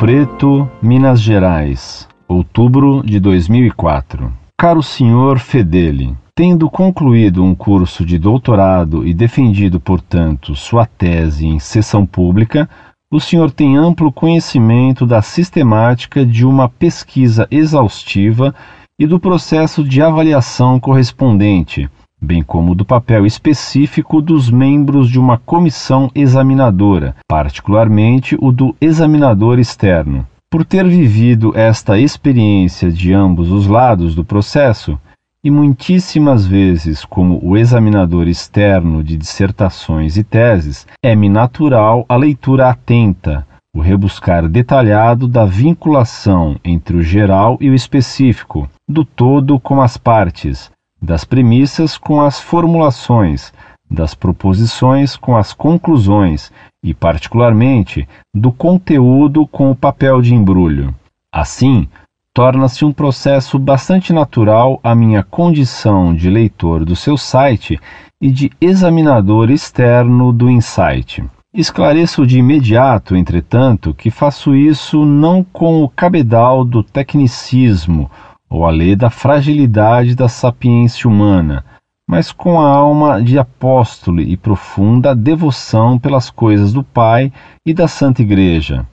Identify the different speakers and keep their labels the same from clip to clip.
Speaker 1: Preto, Minas Gerais, outubro de 2004. Caro senhor Fedeli, tendo concluído um curso de doutorado e defendido, portanto, sua tese em sessão pública, o senhor tem amplo conhecimento da sistemática de uma pesquisa exaustiva e do processo de avaliação correspondente bem como do papel específico dos membros de uma comissão examinadora, particularmente o do examinador externo. Por ter vivido esta experiência de ambos os lados do processo, e muitíssimas vezes como o examinador externo de dissertações e teses, é-me natural a leitura atenta, o rebuscar detalhado da vinculação entre o geral e o específico, do todo com as partes, das premissas com as formulações, das proposições com as conclusões e, particularmente, do conteúdo com o papel de embrulho. Assim, torna-se um processo bastante natural a minha condição de leitor do seu site e de examinador externo do insight. Esclareço de imediato, entretanto, que faço isso não com o cabedal do tecnicismo ou a lei da fragilidade da sapiência humana, mas com a alma de apóstolo e profunda devoção pelas coisas do Pai e da Santa Igreja.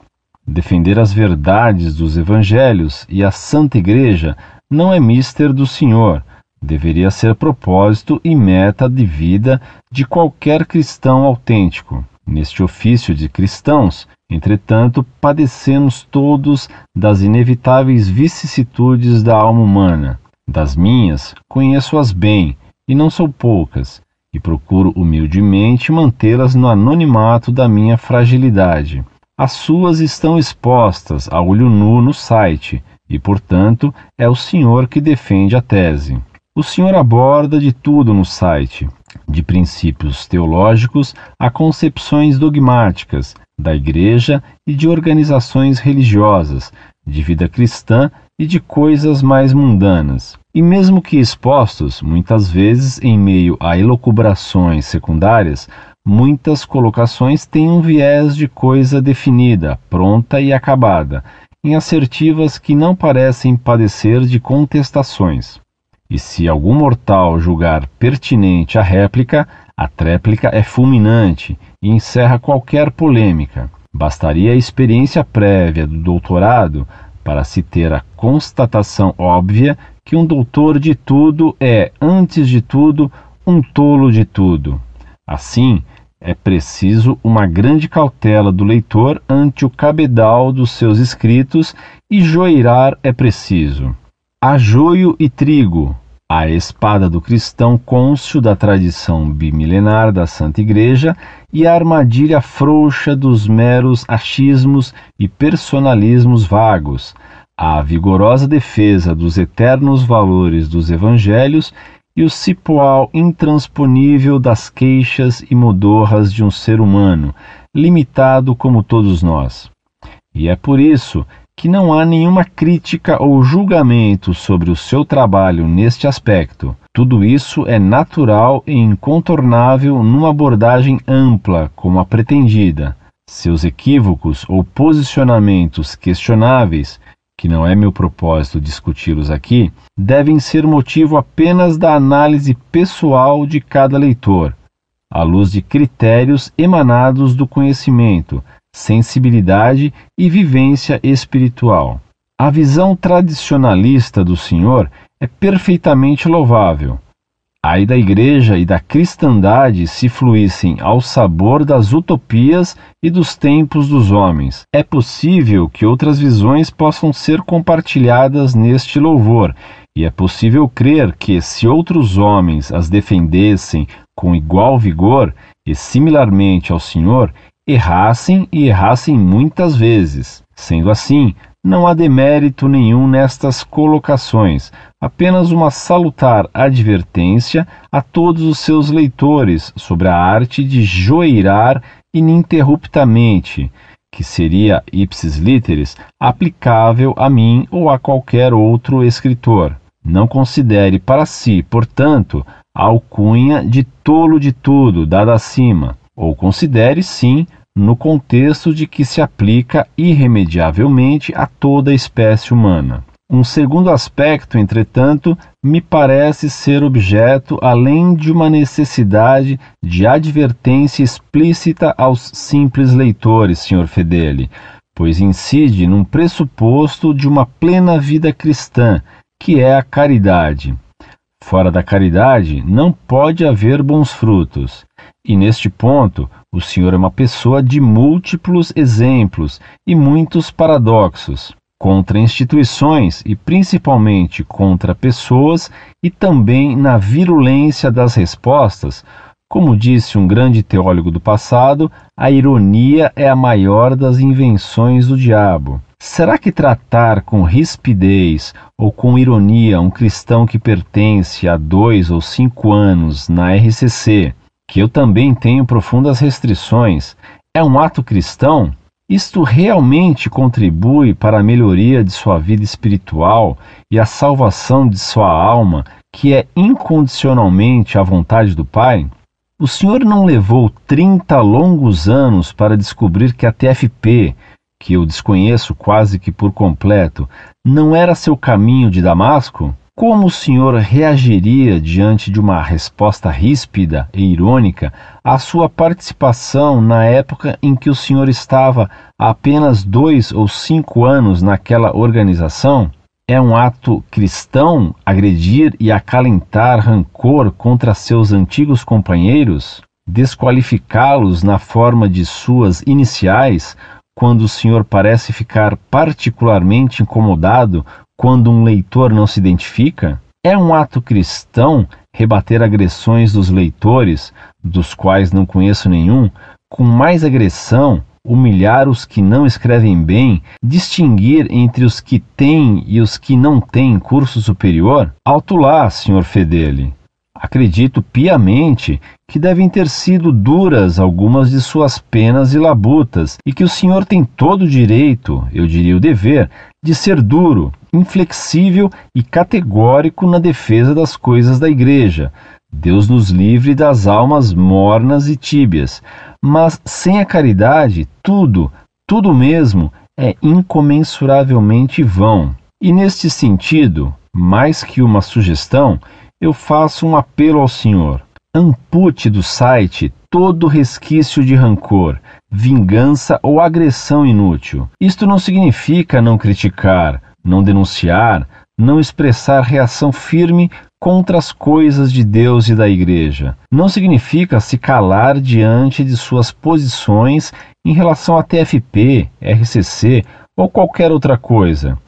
Speaker 1: Defender as verdades dos Evangelhos e a Santa Igreja não é mister do Senhor, deveria ser propósito e meta de vida de qualquer cristão autêntico. Neste ofício de cristãos, Entretanto, padecemos todos das inevitáveis vicissitudes da alma humana. Das minhas, conheço-as bem, e não são poucas, e procuro humildemente mantê-las no anonimato da minha fragilidade. As suas estão expostas a olho nu no site, e, portanto, é o senhor que defende a tese. O senhor aborda de tudo no site, de princípios teológicos a concepções dogmáticas, da Igreja e de organizações religiosas, de vida cristã e de coisas mais mundanas. E mesmo que expostos, muitas vezes em meio a elocubrações secundárias, muitas colocações têm um viés de coisa definida, pronta e acabada, em assertivas que não parecem padecer de contestações. E se algum mortal julgar pertinente a réplica, a tréplica é fulminante e encerra qualquer polêmica. Bastaria a experiência prévia do doutorado para se ter a constatação óbvia que um doutor de tudo é, antes de tudo, um tolo de tudo. Assim, é preciso uma grande cautela do leitor ante o cabedal dos seus escritos e joeirar é preciso. Há joio e trigo, a espada do cristão cônscio da tradição bimilenar da Santa Igreja e a armadilha frouxa dos meros achismos e personalismos vagos, a vigorosa defesa dos eternos valores dos evangelhos e o cipoal intransponível das queixas e modorras de um ser humano, limitado como todos nós. E é por isso que não há nenhuma crítica ou julgamento sobre o seu trabalho neste aspecto. Tudo isso é natural e incontornável numa abordagem ampla como a pretendida. Seus equívocos ou posicionamentos questionáveis, que não é meu propósito discuti-los aqui, devem ser motivo apenas da análise pessoal de cada leitor, à luz de critérios emanados do conhecimento sensibilidade e vivência espiritual. A visão tradicionalista do Senhor é perfeitamente louvável. Ai da Igreja e da cristandade se fluíssem ao sabor das utopias e dos tempos dos homens. É possível que outras visões possam ser compartilhadas neste louvor, e é possível crer que, se outros homens as defendessem com igual vigor e similarmente ao Senhor, errassem e errassem muitas vezes. Sendo assim, não há demérito nenhum nestas colocações, apenas uma salutar advertência a todos os seus leitores sobre a arte de joeirar ininterruptamente, que seria ipsis literis aplicável a mim ou a qualquer outro escritor. Não considere para si, portanto, a alcunha de tolo de tudo dada acima, ou considere sim no contexto de que se aplica irremediavelmente a toda a espécie humana. Um segundo aspecto, entretanto, me parece ser objeto além de uma necessidade de advertência explícita aos simples leitores, Sr. Fedeli, pois incide num pressuposto de uma plena vida cristã, que é a caridade. Fora da caridade não pode haver bons frutos. E neste ponto, o Senhor é uma pessoa de múltiplos exemplos e muitos paradoxos contra instituições e principalmente contra pessoas e também na virulência das respostas. Como disse um grande teólogo do passado, a ironia é a maior das invenções do diabo. Será que tratar com rispidez ou com ironia um cristão que pertence a dois ou cinco anos na RCC, que eu também tenho profundas restrições, é um ato cristão? Isto realmente contribui para a melhoria de sua vida espiritual e a salvação de sua alma, que é incondicionalmente a vontade do Pai? O senhor não levou 30 longos anos para descobrir que a TFP, que eu desconheço quase que por completo, não era seu caminho de Damasco? Como o senhor reagiria diante de uma resposta ríspida e irônica à sua participação na época em que o senhor estava há apenas dois ou cinco anos naquela organização? É um ato cristão agredir e acalentar rancor contra seus antigos companheiros? Desqualificá-los na forma de suas iniciais, quando o senhor parece ficar particularmente incomodado quando um leitor não se identifica? É um ato cristão rebater agressões dos leitores, dos quais não conheço nenhum, com mais agressão, humilhar os que não escrevem bem, distinguir entre os que têm e os que não têm curso superior? Alto lá, Sr. Fedeli. Acredito piamente que devem ter sido duras algumas de suas penas e labutas, e que o senhor tem todo o direito, eu diria o dever, de ser duro, inflexível e categórico na defesa das coisas da Igreja. Deus nos livre das almas mornas e tíbias. Mas sem a caridade, tudo, tudo mesmo, é incomensuravelmente vão. E neste sentido, mais que uma sugestão, eu faço um apelo ao Senhor. Ampute do site todo resquício de rancor, vingança ou agressão inútil. Isto não significa não criticar, não denunciar, não expressar reação firme contra as coisas de Deus e da Igreja. Não significa se calar diante de suas posições em relação à TFP, RCC ou qualquer outra coisa.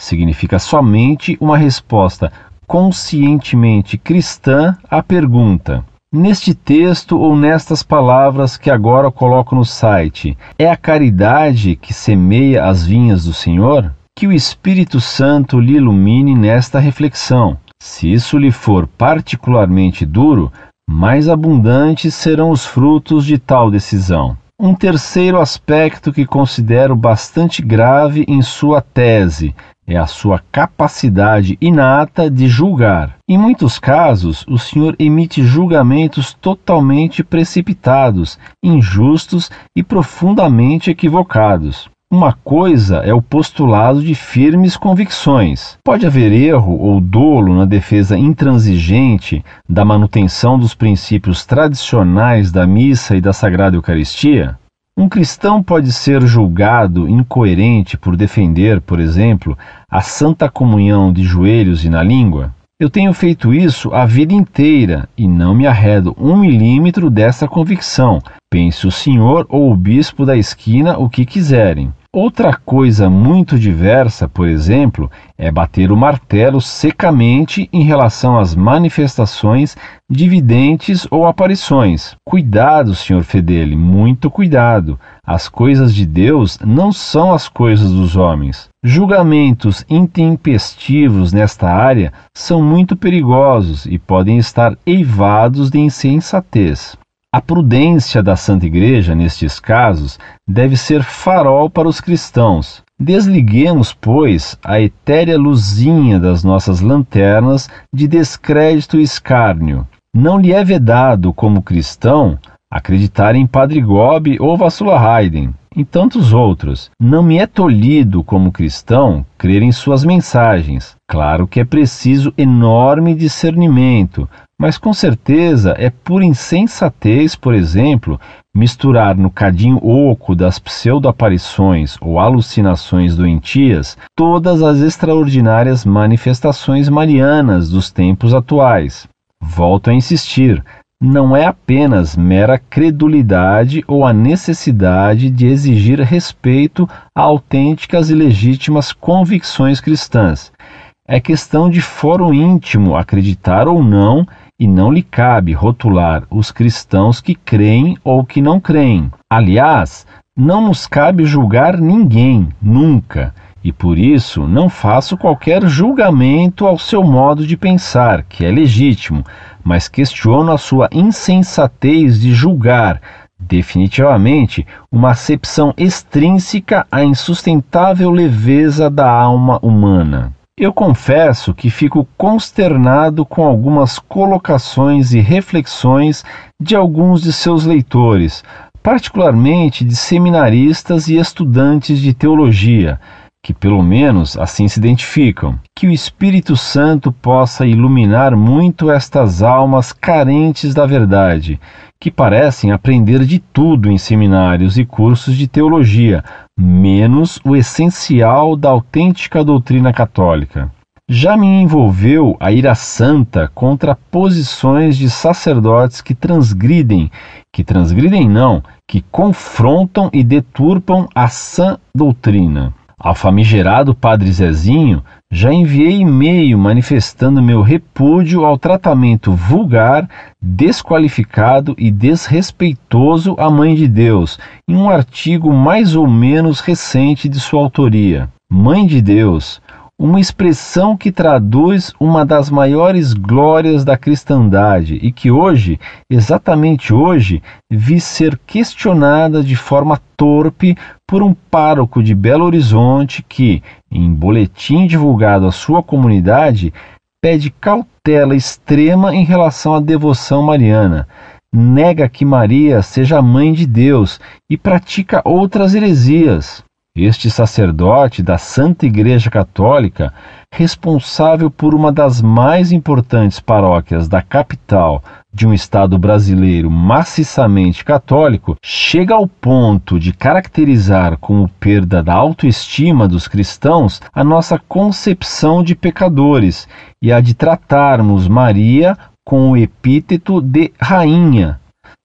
Speaker 1: Significa somente uma resposta conscientemente cristã à pergunta: Neste texto ou nestas palavras que agora coloco no site, é a caridade que semeia as vinhas do Senhor? Que o Espírito Santo lhe ilumine nesta reflexão. Se isso lhe for particularmente duro, mais abundantes serão os frutos de tal decisão. Um terceiro aspecto que considero bastante grave em sua tese é a sua capacidade inata de julgar. Em muitos casos, o senhor emite julgamentos totalmente precipitados, injustos e profundamente equivocados. Uma coisa é o postulado de firmes convicções. Pode haver erro ou dolo na defesa intransigente da manutenção dos princípios tradicionais da missa e da Sagrada Eucaristia? Um cristão pode ser julgado incoerente por defender, por exemplo, a santa comunhão de joelhos e na língua? Eu tenho feito isso a vida inteira e não me arredo um milímetro dessa convicção. Pense o senhor ou o bispo da esquina o que quiserem. Outra coisa muito diversa, por exemplo, é bater o martelo secamente em relação às manifestações dividentes ou aparições. Cuidado, Sr. Fedeli, muito cuidado. As coisas de Deus não são as coisas dos homens. Julgamentos intempestivos nesta área são muito perigosos e podem estar eivados de insensatez. A prudência da Santa Igreja, nestes casos, deve ser farol para os cristãos. Desliguemos, pois, a etérea luzinha das nossas lanternas de descrédito e escárnio. Não lhe é vedado, como cristão, acreditar em Padre Gobi ou Vassula Haydn, e tantos outros. Não me é tolhido, como cristão, crer em suas mensagens. Claro que é preciso enorme discernimento, mas com certeza é por insensatez, por exemplo, misturar no cadinho oco das pseudo-aparições ou alucinações doentias todas as extraordinárias manifestações marianas dos tempos atuais. Volto a insistir, não é apenas mera credulidade ou a necessidade de exigir respeito a autênticas e legítimas convicções cristãs. É questão de foro íntimo acreditar ou não, e não lhe cabe rotular os cristãos que creem ou que não creem. Aliás, não nos cabe julgar ninguém, nunca, e por isso não faço qualquer julgamento ao seu modo de pensar, que é legítimo mas questiono a sua insensatez de julgar definitivamente uma acepção extrínseca à insustentável leveza da alma humana. Eu confesso que fico consternado com algumas colocações e reflexões de alguns de seus leitores, particularmente de seminaristas e estudantes de teologia, que pelo menos assim se identificam. Que o Espírito Santo possa iluminar muito estas almas carentes da verdade, que parecem aprender de tudo em seminários e cursos de teologia, menos o essencial da autêntica doutrina católica. Já me envolveu a ira santa contra posições de sacerdotes que transgridem, que transgridem não, que confrontam e deturpam a sã doutrina. Ao famigerado Padre Zezinho, já enviei e-mail manifestando meu repúdio ao tratamento vulgar, desqualificado e desrespeitoso à Mãe de Deus, em um artigo mais ou menos recente de sua autoria. Mãe de Deus, uma expressão que traduz uma das maiores glórias da cristandade e que hoje, exatamente hoje, vi ser questionada de forma torpe por um pároco de Belo Horizonte que, em boletim divulgado à sua comunidade, pede cautela extrema em relação à devoção mariana, nega que Maria seja mãe de Deus e pratica outras heresias. Este sacerdote da Santa Igreja Católica, responsável por uma das mais importantes paróquias da capital de um estado brasileiro maciçamente católico, chega ao ponto de caracterizar como perda da autoestima dos cristãos a nossa concepção de pecadores e a de tratarmos Maria com o epíteto de rainha.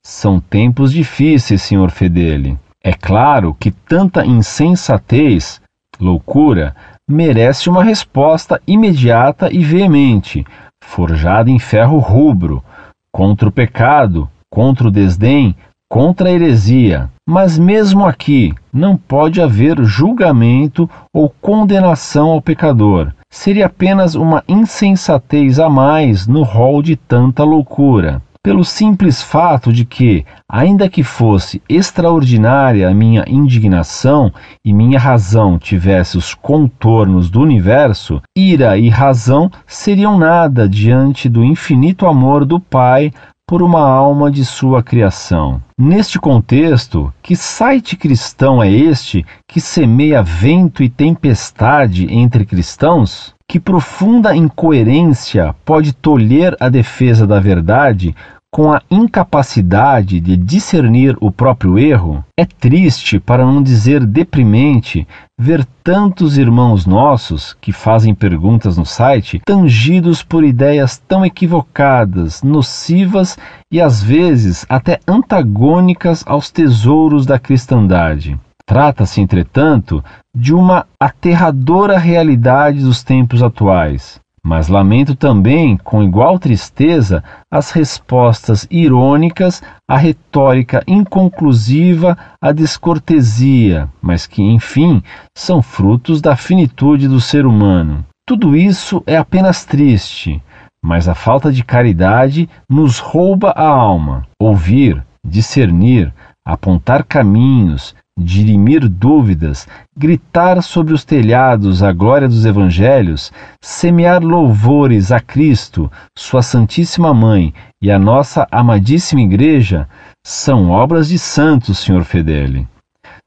Speaker 1: São tempos difíceis, senhor Fedeli. É claro que tanta insensatez, loucura, merece uma resposta imediata e veemente, forjada em ferro rubro, contra o pecado, contra o desdém, contra a heresia. Mas mesmo aqui não pode haver julgamento ou condenação ao pecador. Seria apenas uma insensatez a mais no rol de tanta loucura pelo simples fato de que, ainda que fosse extraordinária a minha indignação e minha razão tivesse os contornos do universo, ira e razão seriam nada diante do infinito amor do Pai por uma alma de sua criação. Neste contexto, que site cristão é este que semeia vento e tempestade entre cristãos? Que profunda incoerência pode tolher a defesa da verdade com a incapacidade de discernir o próprio erro, é triste, para não dizer deprimente, ver tantos irmãos nossos que fazem perguntas no site tangidos por ideias tão equivocadas, nocivas e às vezes até antagônicas aos tesouros da cristandade. Trata-se, entretanto, de uma aterradora realidade dos tempos atuais. Mas lamento também, com igual tristeza, as respostas irônicas, a retórica inconclusiva, a descortesia, mas que, enfim, são frutos da finitude do ser humano. Tudo isso é apenas triste, mas a falta de caridade nos rouba a alma. Ouvir, discernir, apontar caminhos, dirimir dúvidas, gritar sobre os telhados a glória dos evangelhos, semear louvores a Cristo, Sua Santíssima Mãe e a nossa amadíssima Igreja, são obras de santos, Sr. Fedeli.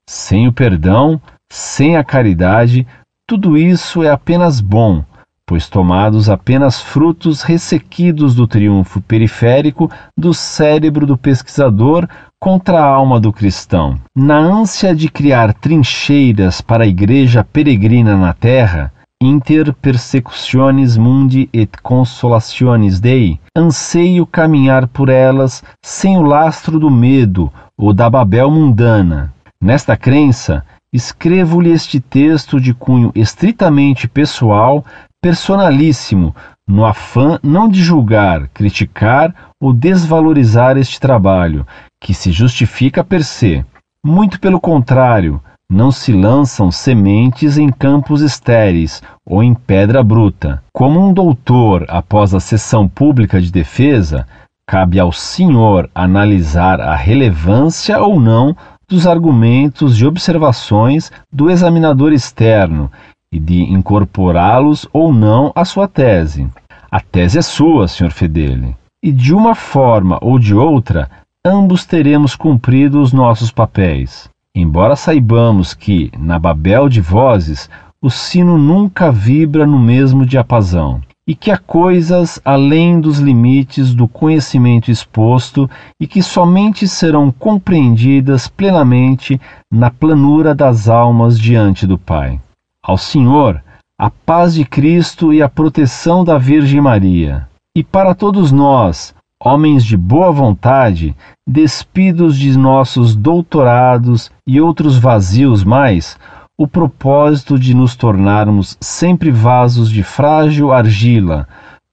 Speaker 1: Sem o perdão, sem a caridade, tudo isso é apenas bom, pois tomados apenas frutos ressequidos do triunfo periférico do cérebro do pesquisador contra a alma do cristão. Na ânsia de criar trincheiras para a igreja peregrina na terra, inter persecutionis mundi et consolationis Dei, anseio caminhar por elas sem o lastro do medo ou da Babel mundana. Nesta crença, escrevo-lhe este texto de cunho estritamente pessoal, personalíssimo, no afã não de julgar, criticar ou desvalorizar este trabalho, que se justifica per se. Muito pelo contrário, não se lançam sementes em campos estéreis ou em pedra bruta. Como um doutor, após a sessão pública de defesa, cabe ao senhor analisar a relevância ou não dos argumentos e observações do examinador externo e de incorporá-los ou não à sua tese. A tese é sua, Sr. Fedele, e de uma forma ou de outra, ambos teremos cumprido os nossos papéis. Embora saibamos que, na Babel de vozes, o sino nunca vibra no mesmo diapasão, e que há coisas além dos limites do conhecimento exposto e que somente serão compreendidas plenamente na planura das almas diante do Pai. Ao Senhor, a paz de Cristo e a proteção da Virgem Maria. E para todos nós, homens de boa vontade, despidos de nossos doutorados e outros vazios mais, o propósito de nos tornarmos sempre vasos de frágil argila,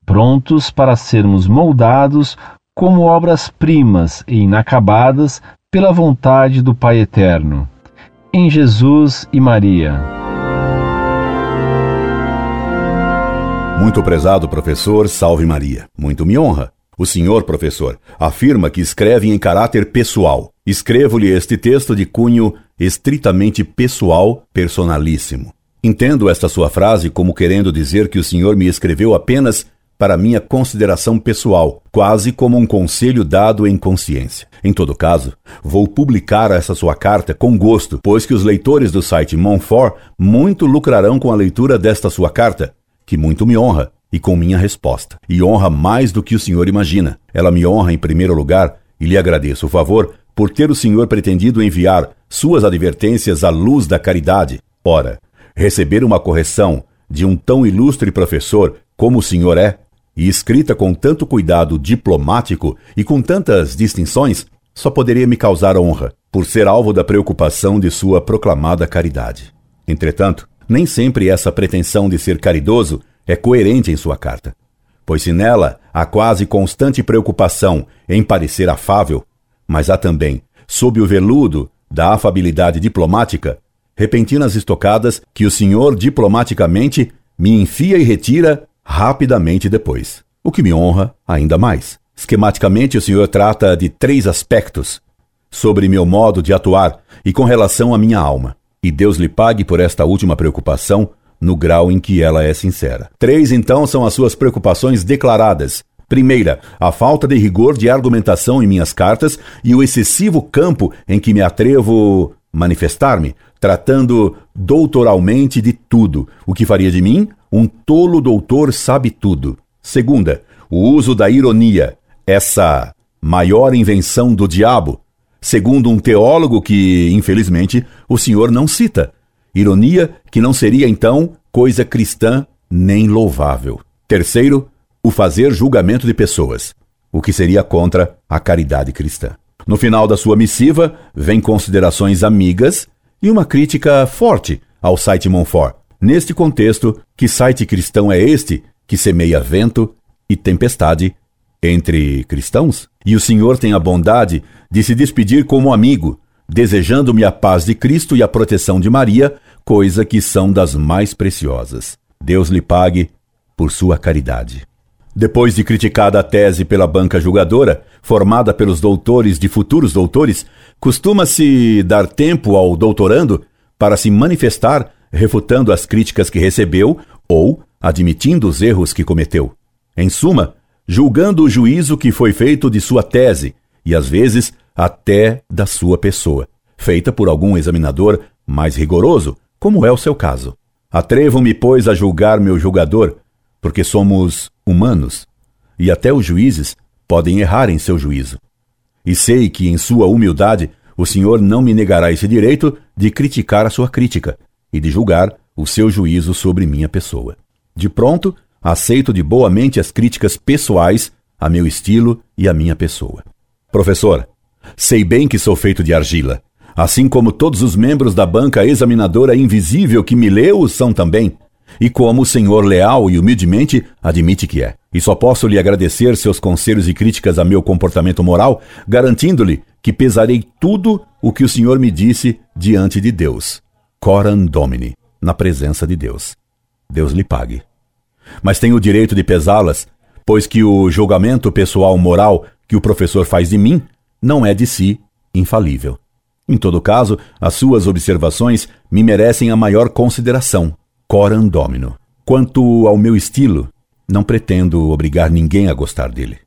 Speaker 1: prontos para sermos moldados como obras-primas e inacabadas pela vontade do Pai Eterno. Em Jesus e Maria.
Speaker 2: Muito prezado professor, salve Maria. Muito me honra. O senhor, professor, afirma que escreve em caráter pessoal. Escrevo-lhe este texto de cunho estritamente pessoal, personalíssimo. Entendo esta sua frase como querendo dizer que o senhor me escreveu apenas para minha consideração pessoal, quase como um conselho dado em consciência. Em todo caso, vou publicar essa sua carta com gosto, pois que os leitores do site Monfort muito lucrarão com a leitura desta sua carta, que muito me honra, e com minha resposta. E honra mais do que o senhor imagina. Ela me honra em primeiro lugar e lhe agradeço o favor por ter o senhor pretendido enviar suas advertências à luz da caridade. Ora, receber uma correção de um tão ilustre professor como o senhor é, e escrita com tanto cuidado diplomático e com tantas distinções, só poderia me causar honra, por ser alvo da preocupação de sua proclamada caridade. Entretanto, nem sempre essa pretensão de ser caridoso é coerente em sua carta, pois se nela há quase constante preocupação em parecer afável, mas há também, sob o veludo da afabilidade diplomática, repentinas estocadas que o senhor diplomaticamente me enfia e retira rapidamente depois, o que me honra ainda mais. Esquematicamente, o senhor trata de três aspectos sobre meu modo de atuar e com relação à minha alma. E Deus lhe pague por esta última preocupação no grau em que ela é sincera. Três, então, são as suas preocupações declaradas. Primeira, a falta de rigor de argumentação em minhas cartas e o excessivo campo em que me atrevo manifestar-me, tratando doutoralmente de tudo, o que faria de mim um tolo doutor sabe tudo. Segunda, o uso da ironia, essa maior invenção do diabo, segundo um teólogo que, infelizmente, o senhor não cita, Ironia que não seria então coisa cristã nem louvável. Terceiro, o fazer julgamento de pessoas, o que seria contra a caridade cristã. No final da sua missiva, vem considerações amigas e uma crítica forte ao site Monfort. Neste contexto, que site cristão é este que semeia vento e tempestade entre cristãos? E o Senhor tem a bondade de se despedir como amigo, desejando-me a paz de Cristo e a proteção de Maria, coisa que são das mais preciosas. Deus lhe pague por sua caridade. Depois de criticada a tese pela banca julgadora, formada pelos doutores de futuros doutores, costuma-se dar tempo ao doutorando para se manifestar, refutando as críticas que recebeu ou admitindo os erros que cometeu. Em suma, julgando o juízo que foi feito de sua tese e, às vezes, até da sua pessoa, feita por algum examinador mais rigoroso, como é o seu caso. Atrevo-me, pois, a julgar meu julgador, porque somos humanos e até os juízes podem errar em seu juízo. E sei que, em sua humildade, o Senhor não me negará esse direito de criticar a sua crítica e de julgar o seu juízo sobre minha pessoa. De pronto, aceito de boa mente as críticas pessoais a meu estilo e a minha pessoa. Professor, sei bem que sou feito de argila, assim como todos os membros da banca examinadora invisível que me leu são também, e como o senhor leal e humildemente admite que é. E só posso lhe agradecer seus conselhos e críticas a meu comportamento moral, garantindo-lhe que pesarei tudo o que o senhor me disse diante de Deus. Coram Domini, na presença de Deus. Deus lhe pague. Mas tenho o direito de pesá-las, pois que o julgamento pessoal moral que o professor faz de mim não é de si infalível. Em todo caso, as suas observações me merecem a maior consideração. Coram Domino. Quanto ao meu estilo, não pretendo obrigar ninguém a gostar dele.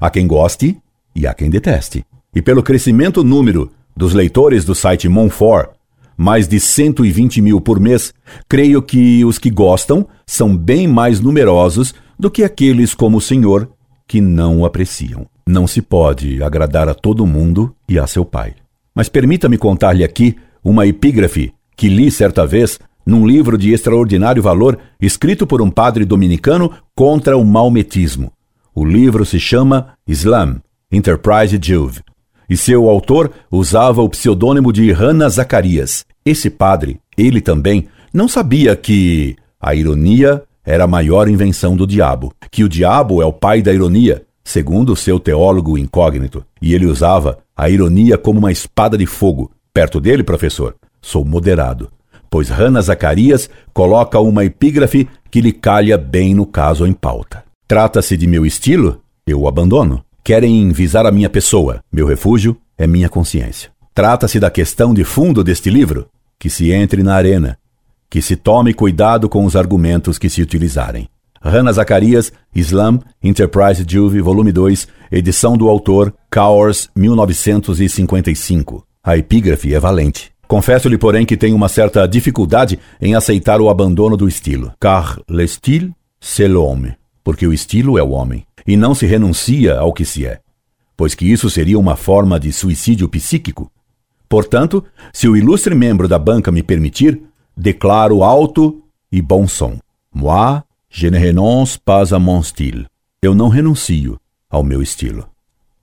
Speaker 2: Há quem goste e há quem deteste. E pelo crescimento número dos leitores do site Monfort, mais de 120 mil por mês, creio que os que gostam são bem mais numerosos do que aqueles como o senhor que não o apreciam. Não se pode agradar a todo mundo e a seu pai. Mas permita-me contar-lhe aqui uma epígrafe que li certa vez num livro de extraordinário valor escrito por um padre dominicano contra o maometismo. O livro se chama Islam, Enterprise Juve, e seu autor usava o pseudônimo de Hannah Zacarias. Esse padre, ele também, não sabia que a ironia era a maior invenção do diabo, que o diabo é o pai da ironia, segundo o seu teólogo incógnito, e ele usava a ironia como uma espada de fogo. Perto dele, professor, sou moderado pois Hannah Zacarias coloca uma epígrafe que lhe calha bem no caso em pauta. Trata-se de meu estilo? Eu o abandono. Querem visar a minha pessoa. Meu refúgio é minha consciência. Trata-se da questão de fundo deste livro? Que se entre na arena. Que se tome cuidado com os argumentos que se utilizarem. Hannah Zacarias, Islam, Enterprise Juve, volume 2, edição do autor, Cowers, 1955. A epígrafe é valente. Confesso-lhe, porém, que tenho uma certa dificuldade em aceitar o abandono do estilo. Car le style, c'est l'homme. Porque o estilo é o homem. E não se renuncia ao que se é. Pois que isso seria uma forma de suicídio psíquico. Portanto, se o ilustre membro da banca me permitir, declaro alto e bom som. Moi, je ne renonce pas à mon style. Eu não renuncio ao meu estilo.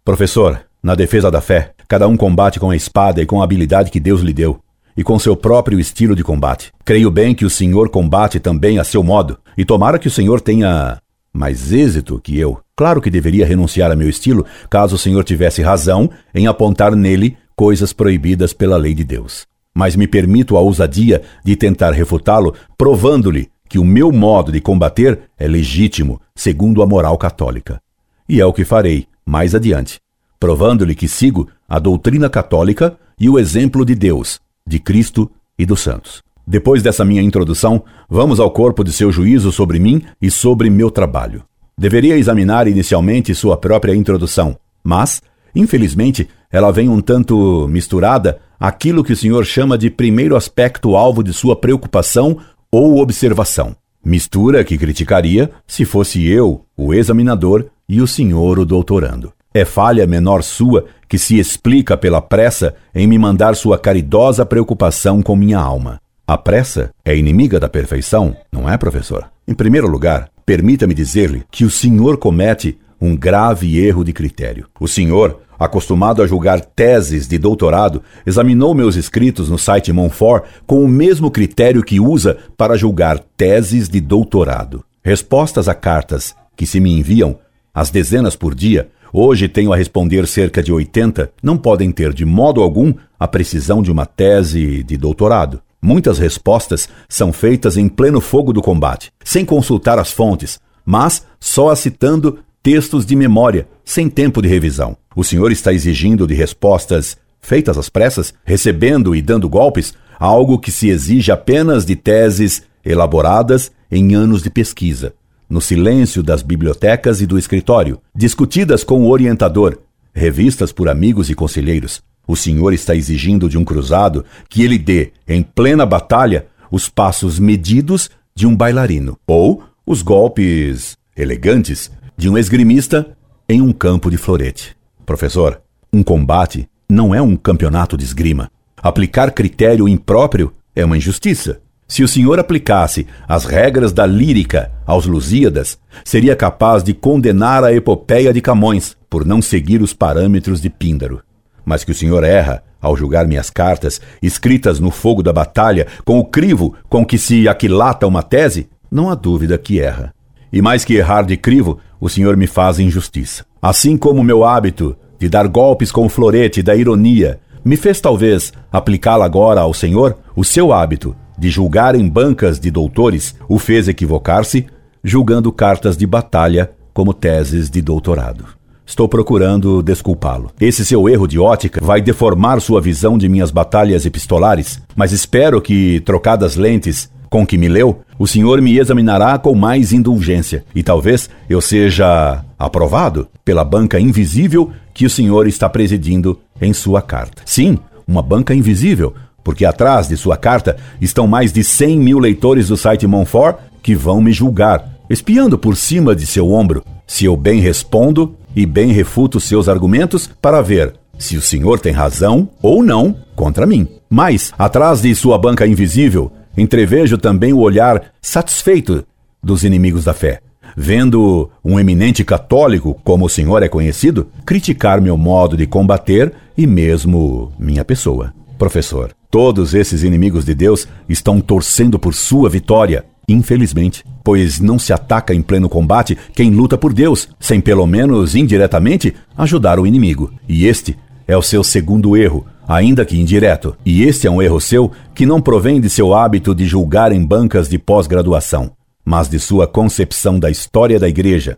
Speaker 2: Professor, na defesa da fé, cada um combate com a espada e com a habilidade que Deus lhe deu, e com seu próprio estilo de combate. Creio bem que o Senhor combate também a seu modo, e tomara que o Senhor tenha mais êxito que eu. Claro que deveria renunciar a meu estilo, caso o Senhor tivesse razão em apontar nele coisas proibidas pela lei de Deus. Mas me permito a ousadia de tentar refutá-lo, provando-lhe que o meu modo de combater é legítimo, segundo a moral católica. E é o que farei mais adiante provando-lhe que sigo a doutrina católica e o exemplo de Deus, de Cristo e dos santos. Depois dessa minha introdução, vamos ao corpo de seu juízo sobre mim e sobre meu trabalho. Deveria examinar inicialmente sua própria introdução, mas, infelizmente, ela vem um tanto misturada àquilo que o senhor chama de primeiro aspecto alvo de sua preocupação ou observação. Mistura que criticaria se fosse eu, o examinador, e o senhor, o doutorando. É falha menor sua que se explica pela pressa em me mandar sua caridosa preocupação com minha alma. A pressa é inimiga da perfeição, não é, professor? Em primeiro lugar, permita-me dizer-lhe que o senhor comete um grave erro de critério. O senhor, acostumado a julgar teses de doutorado, examinou meus escritos no site Monfort com o mesmo critério que usa para julgar teses de doutorado. Respostas a cartas que se me enviam, às dezenas por dia, hoje tenho a responder cerca de 80, não podem ter de modo algum a precisão de uma tese de doutorado. Muitas respostas são feitas em pleno fogo do combate, sem consultar as fontes, mas só citando textos de memória, sem tempo de revisão. O senhor está exigindo de respostas feitas às pressas, recebendo e dando golpes, algo que se exige apenas de teses elaboradas em anos de pesquisa, no silêncio das bibliotecas e do escritório, discutidas com o orientador, revistas por amigos e conselheiros. O senhor está exigindo de um cruzado que ele dê, em plena batalha, os passos medidos de um bailarino, ou os golpes elegantes de um esgrimista em um campo de florete. Professor, um combate não é um campeonato de esgrima. Aplicar critério impróprio é uma injustiça. Se o senhor aplicasse as regras da lírica aos Lusíadas, seria capaz de condenar a epopeia de Camões por não seguir os parâmetros de Píndaro. Mas que o senhor erra ao julgar minhas cartas, escritas no fogo da batalha, com o crivo com que se aquilata uma tese, não há dúvida que erra. E mais que errar de crivo, o senhor me faz injustiça. Assim como meu hábito de dar golpes com o florete da ironia me fez talvez aplicá-la agora ao senhor, o seu hábito de julgar em bancas de doutores o fez equivocar-se, julgando cartas de batalha como teses de doutorado. Estou procurando desculpá-lo. Esse seu erro de ótica vai deformar sua visão de minhas batalhas epistolares, mas espero que, trocadas lentes com que me leu, o senhor me examinará com mais indulgência e talvez eu seja aprovado pela banca invisível que o senhor está presidindo em sua carta. Sim, uma banca invisível, porque atrás de sua carta estão mais de 100 mil leitores do site Monfort que vão me julgar, espiando por cima de seu ombro, se eu bem respondo e bem refuto seus argumentos para ver se o senhor tem razão ou não contra mim. Mas, atrás de sua banca invisível, entrevejo também o olhar satisfeito dos inimigos da fé, vendo um eminente católico, como o senhor é conhecido, criticar meu modo de combater e mesmo minha pessoa. Professor, todos esses inimigos de Deus estão torcendo por sua vitória, infelizmente, pois não se ataca em pleno combate quem luta por Deus, sem pelo menos indiretamente ajudar o inimigo. E este é o seu segundo erro, ainda que indireto. E este é um erro seu que não provém de seu hábito de julgar em bancas de pós-graduação, mas de sua concepção da história da igreja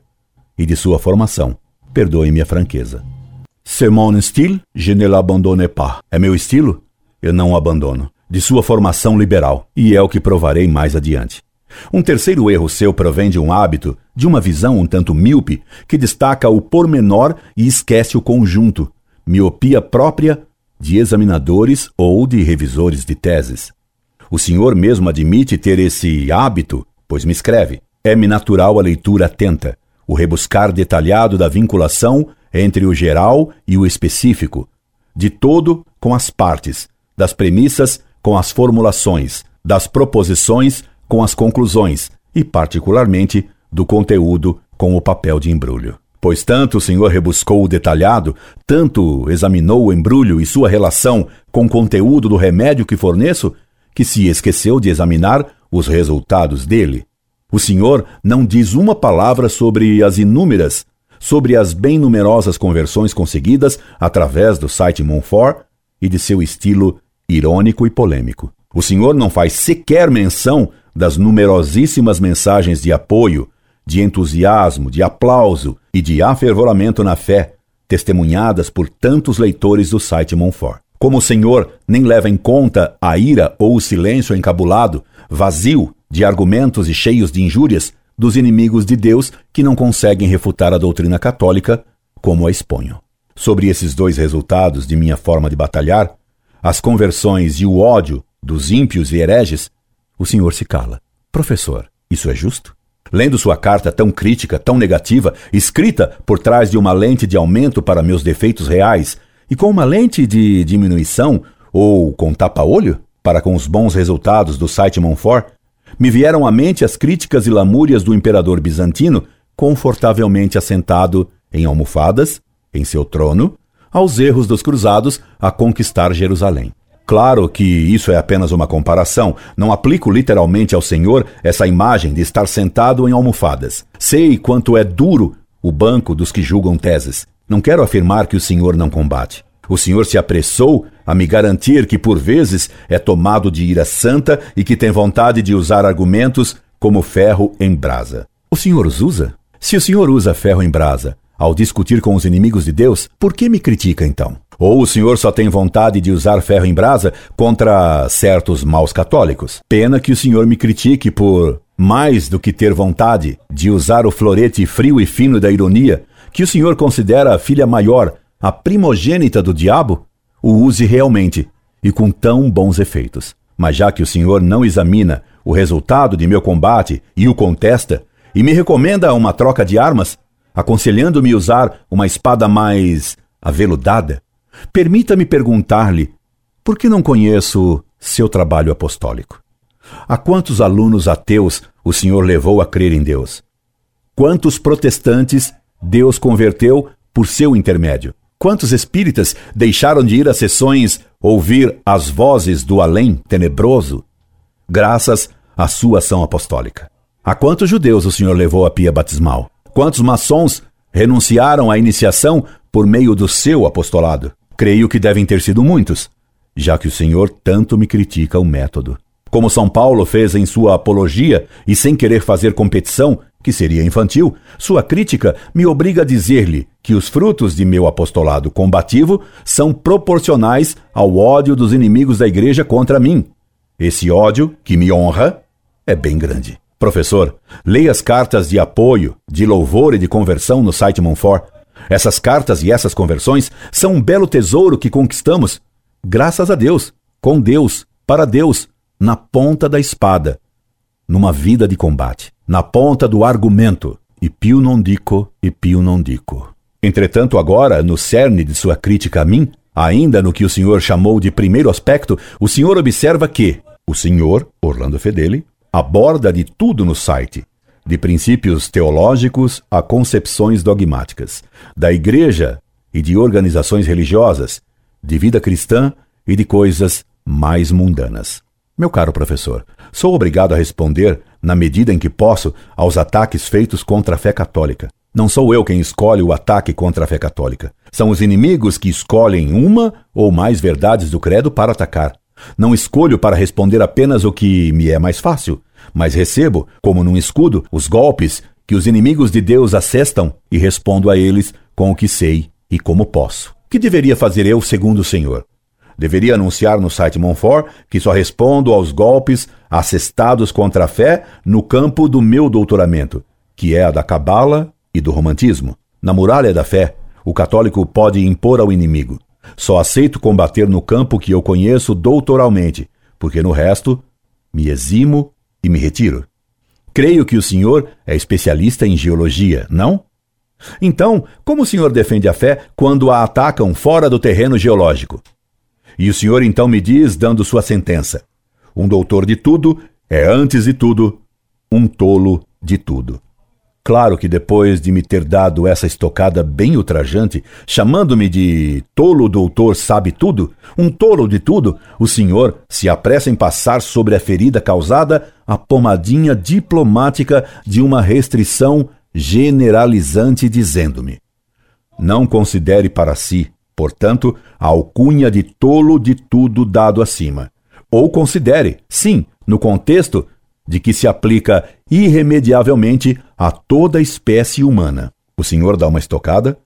Speaker 2: e de sua formação. Perdoe-me a franqueza. C'est mon style, je ne l'abandonne pas. É meu estilo? eu não o abandono, de sua formação liberal, e é o que provarei mais adiante. Um terceiro erro seu provém de um hábito, de uma visão um tanto míope, que destaca o pormenor e esquece o conjunto, miopia própria de examinadores ou de revisores de teses. O senhor mesmo admite ter esse hábito, pois me escreve. É-me natural a leitura atenta, o rebuscar detalhado da vinculação entre o geral e o específico, de todo com as partes, das premissas com as formulações, das proposições com as conclusões e, particularmente, do conteúdo com o papel de embrulho. Pois tanto o senhor rebuscou o detalhado, tanto examinou o embrulho e sua relação com o conteúdo do remédio que forneço, que se esqueceu de examinar os resultados dele. O senhor não diz uma palavra sobre as inúmeras, sobre as bem numerosas conversões conseguidas através do site Monfort e de seu estilo irônico e polêmico. O senhor não faz sequer menção das numerosíssimas mensagens de apoio, de entusiasmo, de aplauso e de afervoramento na fé, testemunhadas por tantos leitores do site Monfort. Como o senhor nem leva em conta a ira ou o silêncio encabulado, vazio de argumentos e cheios de injúrias dos inimigos de Deus que não conseguem refutar a doutrina católica, como a exponho. Sobre esses dois resultados de minha forma de batalhar, as conversões e o ódio dos ímpios e hereges, o senhor se cala. Professor, isso é justo? Lendo sua carta tão crítica, tão negativa, escrita por trás de uma lente de aumento para meus defeitos reais e com uma lente de diminuição ou com tapa-olho para com os bons resultados do site Monfort, me vieram à mente as críticas e lamúrias do imperador bizantino confortavelmente assentado em almofadas, em seu trono, aos erros dos cruzados a conquistar Jerusalém. Claro que isso é apenas uma comparação, não aplico literalmente ao Senhor essa imagem de estar sentado em almofadas. Sei quanto é duro o banco dos que julgam teses. Não quero afirmar que o Senhor não combate. O Senhor se apressou a me garantir que por vezes é tomado de ira santa e que tem vontade de usar argumentos como ferro em brasa. O senhor os usa? Se o senhor usa ferro em brasa ao discutir com os inimigos de Deus, por que me critica então? Ou o senhor só tem vontade de usar ferro em brasa contra certos maus católicos? Pena que o senhor me critique por mais do que ter vontade de usar o florete frio e fino da ironia, que o senhor considera a filha maior, a primogênita do diabo, o use realmente e com tão bons efeitos. Mas já que o senhor não examina o resultado de meu combate e o contesta, e me recomenda uma troca de armas, aconselhando-me usar uma espada mais aveludada, permita-me perguntar-lhe por que não conheço seu trabalho apostólico. A quantos alunos ateus o senhor levou a crer em Deus? Quantos protestantes Deus converteu por seu intermédio? Quantos espíritas deixaram de ir às sessões ouvir as vozes do além tenebroso, graças à sua ação apostólica? A quantos judeus o senhor levou a pia batismal? Quantos maçons renunciaram à iniciação por meio do seu apostolado? Creio que devem ter sido muitos, já que o senhor tanto me critica o método. Como São Paulo fez em sua apologia e sem querer fazer competição, que seria infantil, sua crítica me obriga a dizer-lhe que os frutos de meu apostolado combativo são proporcionais ao ódio dos inimigos da igreja contra mim. Esse ódio, que me honra, é bem grande. Professor, leia as cartas de apoio, de louvor e de conversão no site Monfort. Essas cartas e essas conversões são um belo tesouro que conquistamos, graças a Deus, com Deus, para Deus, na ponta da espada, numa vida de combate, na ponta do argumento, e più non dico, e più non dico. Entretanto, agora, no cerne de sua crítica a mim, ainda no que o senhor chamou de primeiro aspecto, o senhor observa que o senhor, Orlando Fedeli, aborda de tudo no site, de princípios teológicos a concepções dogmáticas, da igreja e de organizações religiosas, de vida cristã e de coisas mais mundanas. Meu caro professor, sou obrigado a responder, na medida em que posso, aos ataques feitos contra a fé católica. Não sou eu quem escolhe o ataque contra a fé católica. São os inimigos que escolhem uma ou mais verdades do credo para atacar. Não escolho para responder apenas o que me é mais fácil, mas recebo, como num escudo, os golpes que os inimigos de Deus assestam e respondo a eles com o que sei e como posso. Que deveria fazer eu segundo o Senhor? Deveria anunciar no site Monfort que só respondo aos golpes assestados contra a fé no campo do meu doutoramento, que é a da cabala e do romantismo. Na muralha da fé, o católico pode impor ao inimigo. Só aceito combater no campo que eu conheço doutoralmente, porque no resto me eximo e me retiro. Creio que o senhor é especialista em geologia, não? Então, como o senhor defende a fé quando a atacam fora do terreno geológico? E o senhor então me diz, dando sua sentença: um doutor de tudo é, antes de tudo, um tolo de tudo. Claro que depois de me ter dado essa estocada bem ultrajante, chamando-me de tolo doutor sabe tudo, um tolo de tudo, o senhor se apressa em passar sobre a ferida causada a pomadinha diplomática de uma restrição generalizante, dizendo-me: Não considere para si, portanto, a alcunha de tolo de tudo dado acima. Ou considere, sim, no contexto de que se aplica irremediavelmente a toda a espécie humana. O senhor dá uma estocada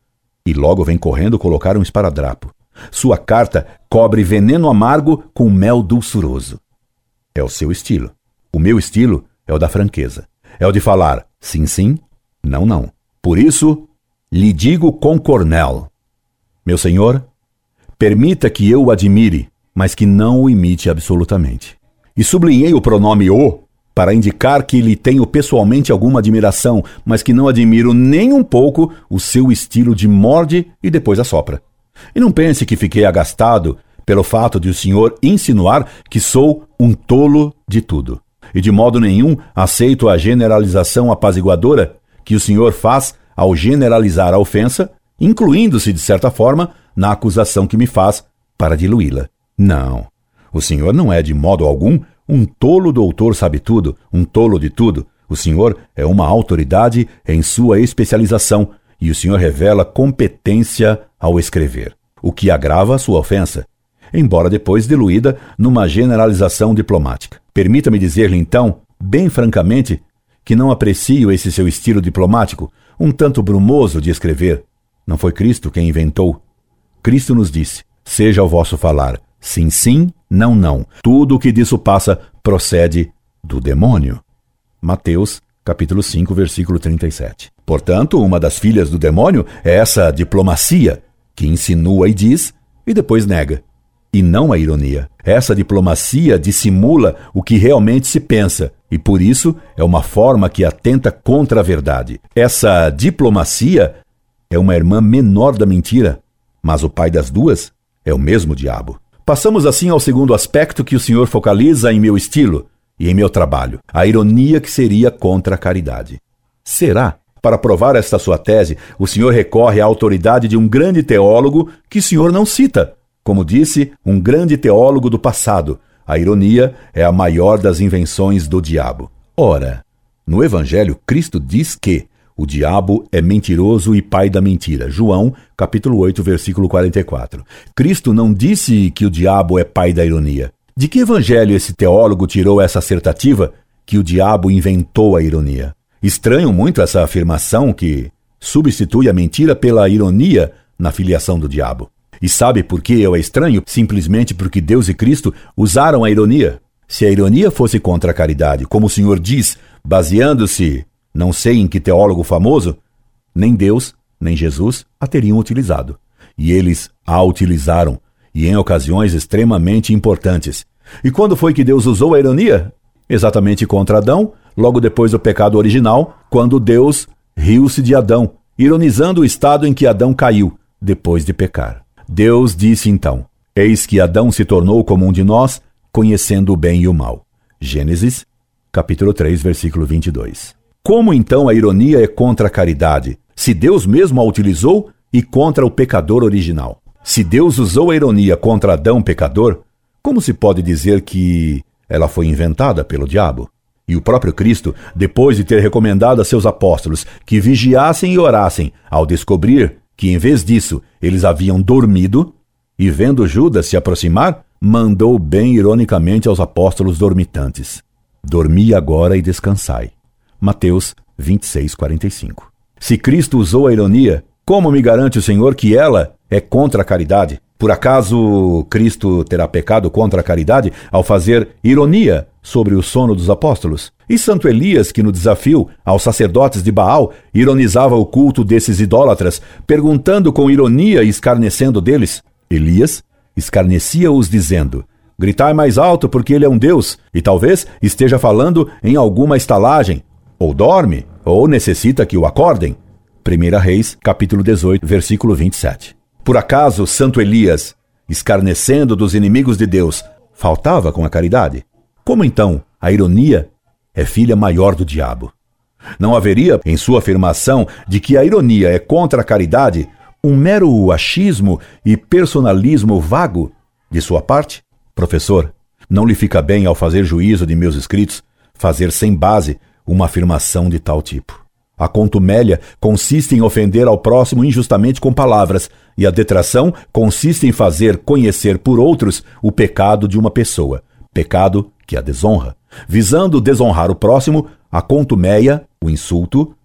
Speaker 2: e logo vem correndo colocar um esparadrapo. Sua carta cobre veneno amargo com mel dulçuroso. É o seu estilo. O meu estilo é o da franqueza. É o de falar sim, sim, não, não. Por isso, lhe digo com Cornell: Meu senhor, permita que eu o admire, mas que não o imite absolutamente. E sublinhei o pronome o para indicar que lhe tenho pessoalmente alguma admiração, mas que não admiro nem um pouco o seu estilo de morde e depois assopra. E não pense que fiquei agastado pelo fato de o senhor insinuar que sou um tolo de tudo. E de modo nenhum aceito a generalização apaziguadora que o senhor faz ao generalizar a ofensa, incluindo-se, de certa forma, na acusação que me faz para diluí-la. Não. O senhor não é de modo algum um tolo doutor sabe tudo, um tolo de tudo. O senhor é uma autoridade em sua especialização e o senhor revela competência ao escrever, o que agrava sua ofensa, embora depois diluída numa generalização diplomática. Permita-me dizer-lhe então, bem francamente, que não aprecio esse seu estilo diplomático, um tanto brumoso de escrever. Não foi Cristo quem inventou. Cristo nos disse: Seja o vosso falar sim, sim, não, não. Tudo o que disso passa procede do demônio. Mateus, capítulo 5, versículo 37. Portanto, uma das filhas do demônio é essa diplomacia, que insinua e diz e depois nega. E não a ironia. Essa diplomacia dissimula o que realmente se pensa e por isso é uma forma que atenta contra a verdade. Essa diplomacia é uma irmã menor da mentira, mas o pai das duas é o mesmo diabo. Passamos assim ao segundo aspecto que o senhor focaliza em meu estilo e em meu trabalho: a ironia que seria contra a caridade. Será? Para provar esta sua tese, o senhor recorre à autoridade de um grande teólogo que o senhor não cita. Como disse, um grande teólogo do passado. A ironia é a maior das invenções do diabo. Ora, no Evangelho, Cristo diz que o diabo é mentiroso e pai da mentira. João, capítulo 8, versículo 44. Cristo não disse que o diabo é pai da ironia. De que evangelho esse teólogo tirou essa assertativa que o diabo inventou a ironia? Estranho muito essa afirmação que substitui a mentira pela ironia na filiação do diabo. E sabe por que eu é estranho? Simplesmente porque Deus e Cristo usaram a ironia. Se a ironia fosse contra a caridade, como o Senhor diz, baseando-se não sei em que teólogo famoso, nem Deus, nem Jesus a teriam utilizado. E eles a utilizaram, e em ocasiões extremamente importantes. E quando foi que Deus usou a ironia? Exatamente contra Adão, logo depois do pecado original, quando Deus riu-se de Adão, ironizando o estado em que Adão caiu, depois de pecar. Deus disse então: Eis que Adão se tornou como um de nós, conhecendo o bem e o mal. Gênesis, capítulo 3, versículo 22. Como então a ironia é contra a caridade, se Deus mesmo a utilizou e contra o pecador original? Se Deus usou a ironia contra Adão pecador, como se pode dizer que ela foi inventada pelo diabo? E o próprio Cristo, depois de ter recomendado a seus apóstolos que vigiassem e orassem, ao descobrir que em vez disso eles haviam dormido, e vendo Judas se aproximar, mandou bem ironicamente aos apóstolos dormitantes: Dormi agora e descansai. Mateus 26, 45. Se Cristo usou a ironia, como me garante o Senhor que ela é contra a caridade? Por acaso Cristo terá pecado contra a caridade ao fazer ironia sobre o sono dos apóstolos? E Santo Elias, que no desafio aos sacerdotes de Baal ironizava o culto desses idólatras, perguntando com ironia e escarnecendo deles? Elias escarnecia-os, dizendo: Gritai mais alto, porque ele é um Deus, e talvez esteja falando em alguma estalagem, ou dorme, ou necessita que o acordem. 1 Reis, capítulo 18, versículo 27. Por acaso Santo Elias, escarnecendo dos inimigos de Deus, faltava com a caridade? Como então a ironia é filha maior do diabo? Não haveria, em sua afirmação de que a ironia é contra a caridade, um mero achismo e personalismo vago de sua parte? Professor, não lhe fica bem, ao fazer juízo de meus escritos, fazer sem base uma afirmação de tal tipo. A contumélia consiste em ofender ao próximo injustamente com palavras, e a detração consiste em fazer conhecer por outros o pecado de uma pessoa, pecado que a desonra. Visando desonrar o próximo, a contumélia, o insulto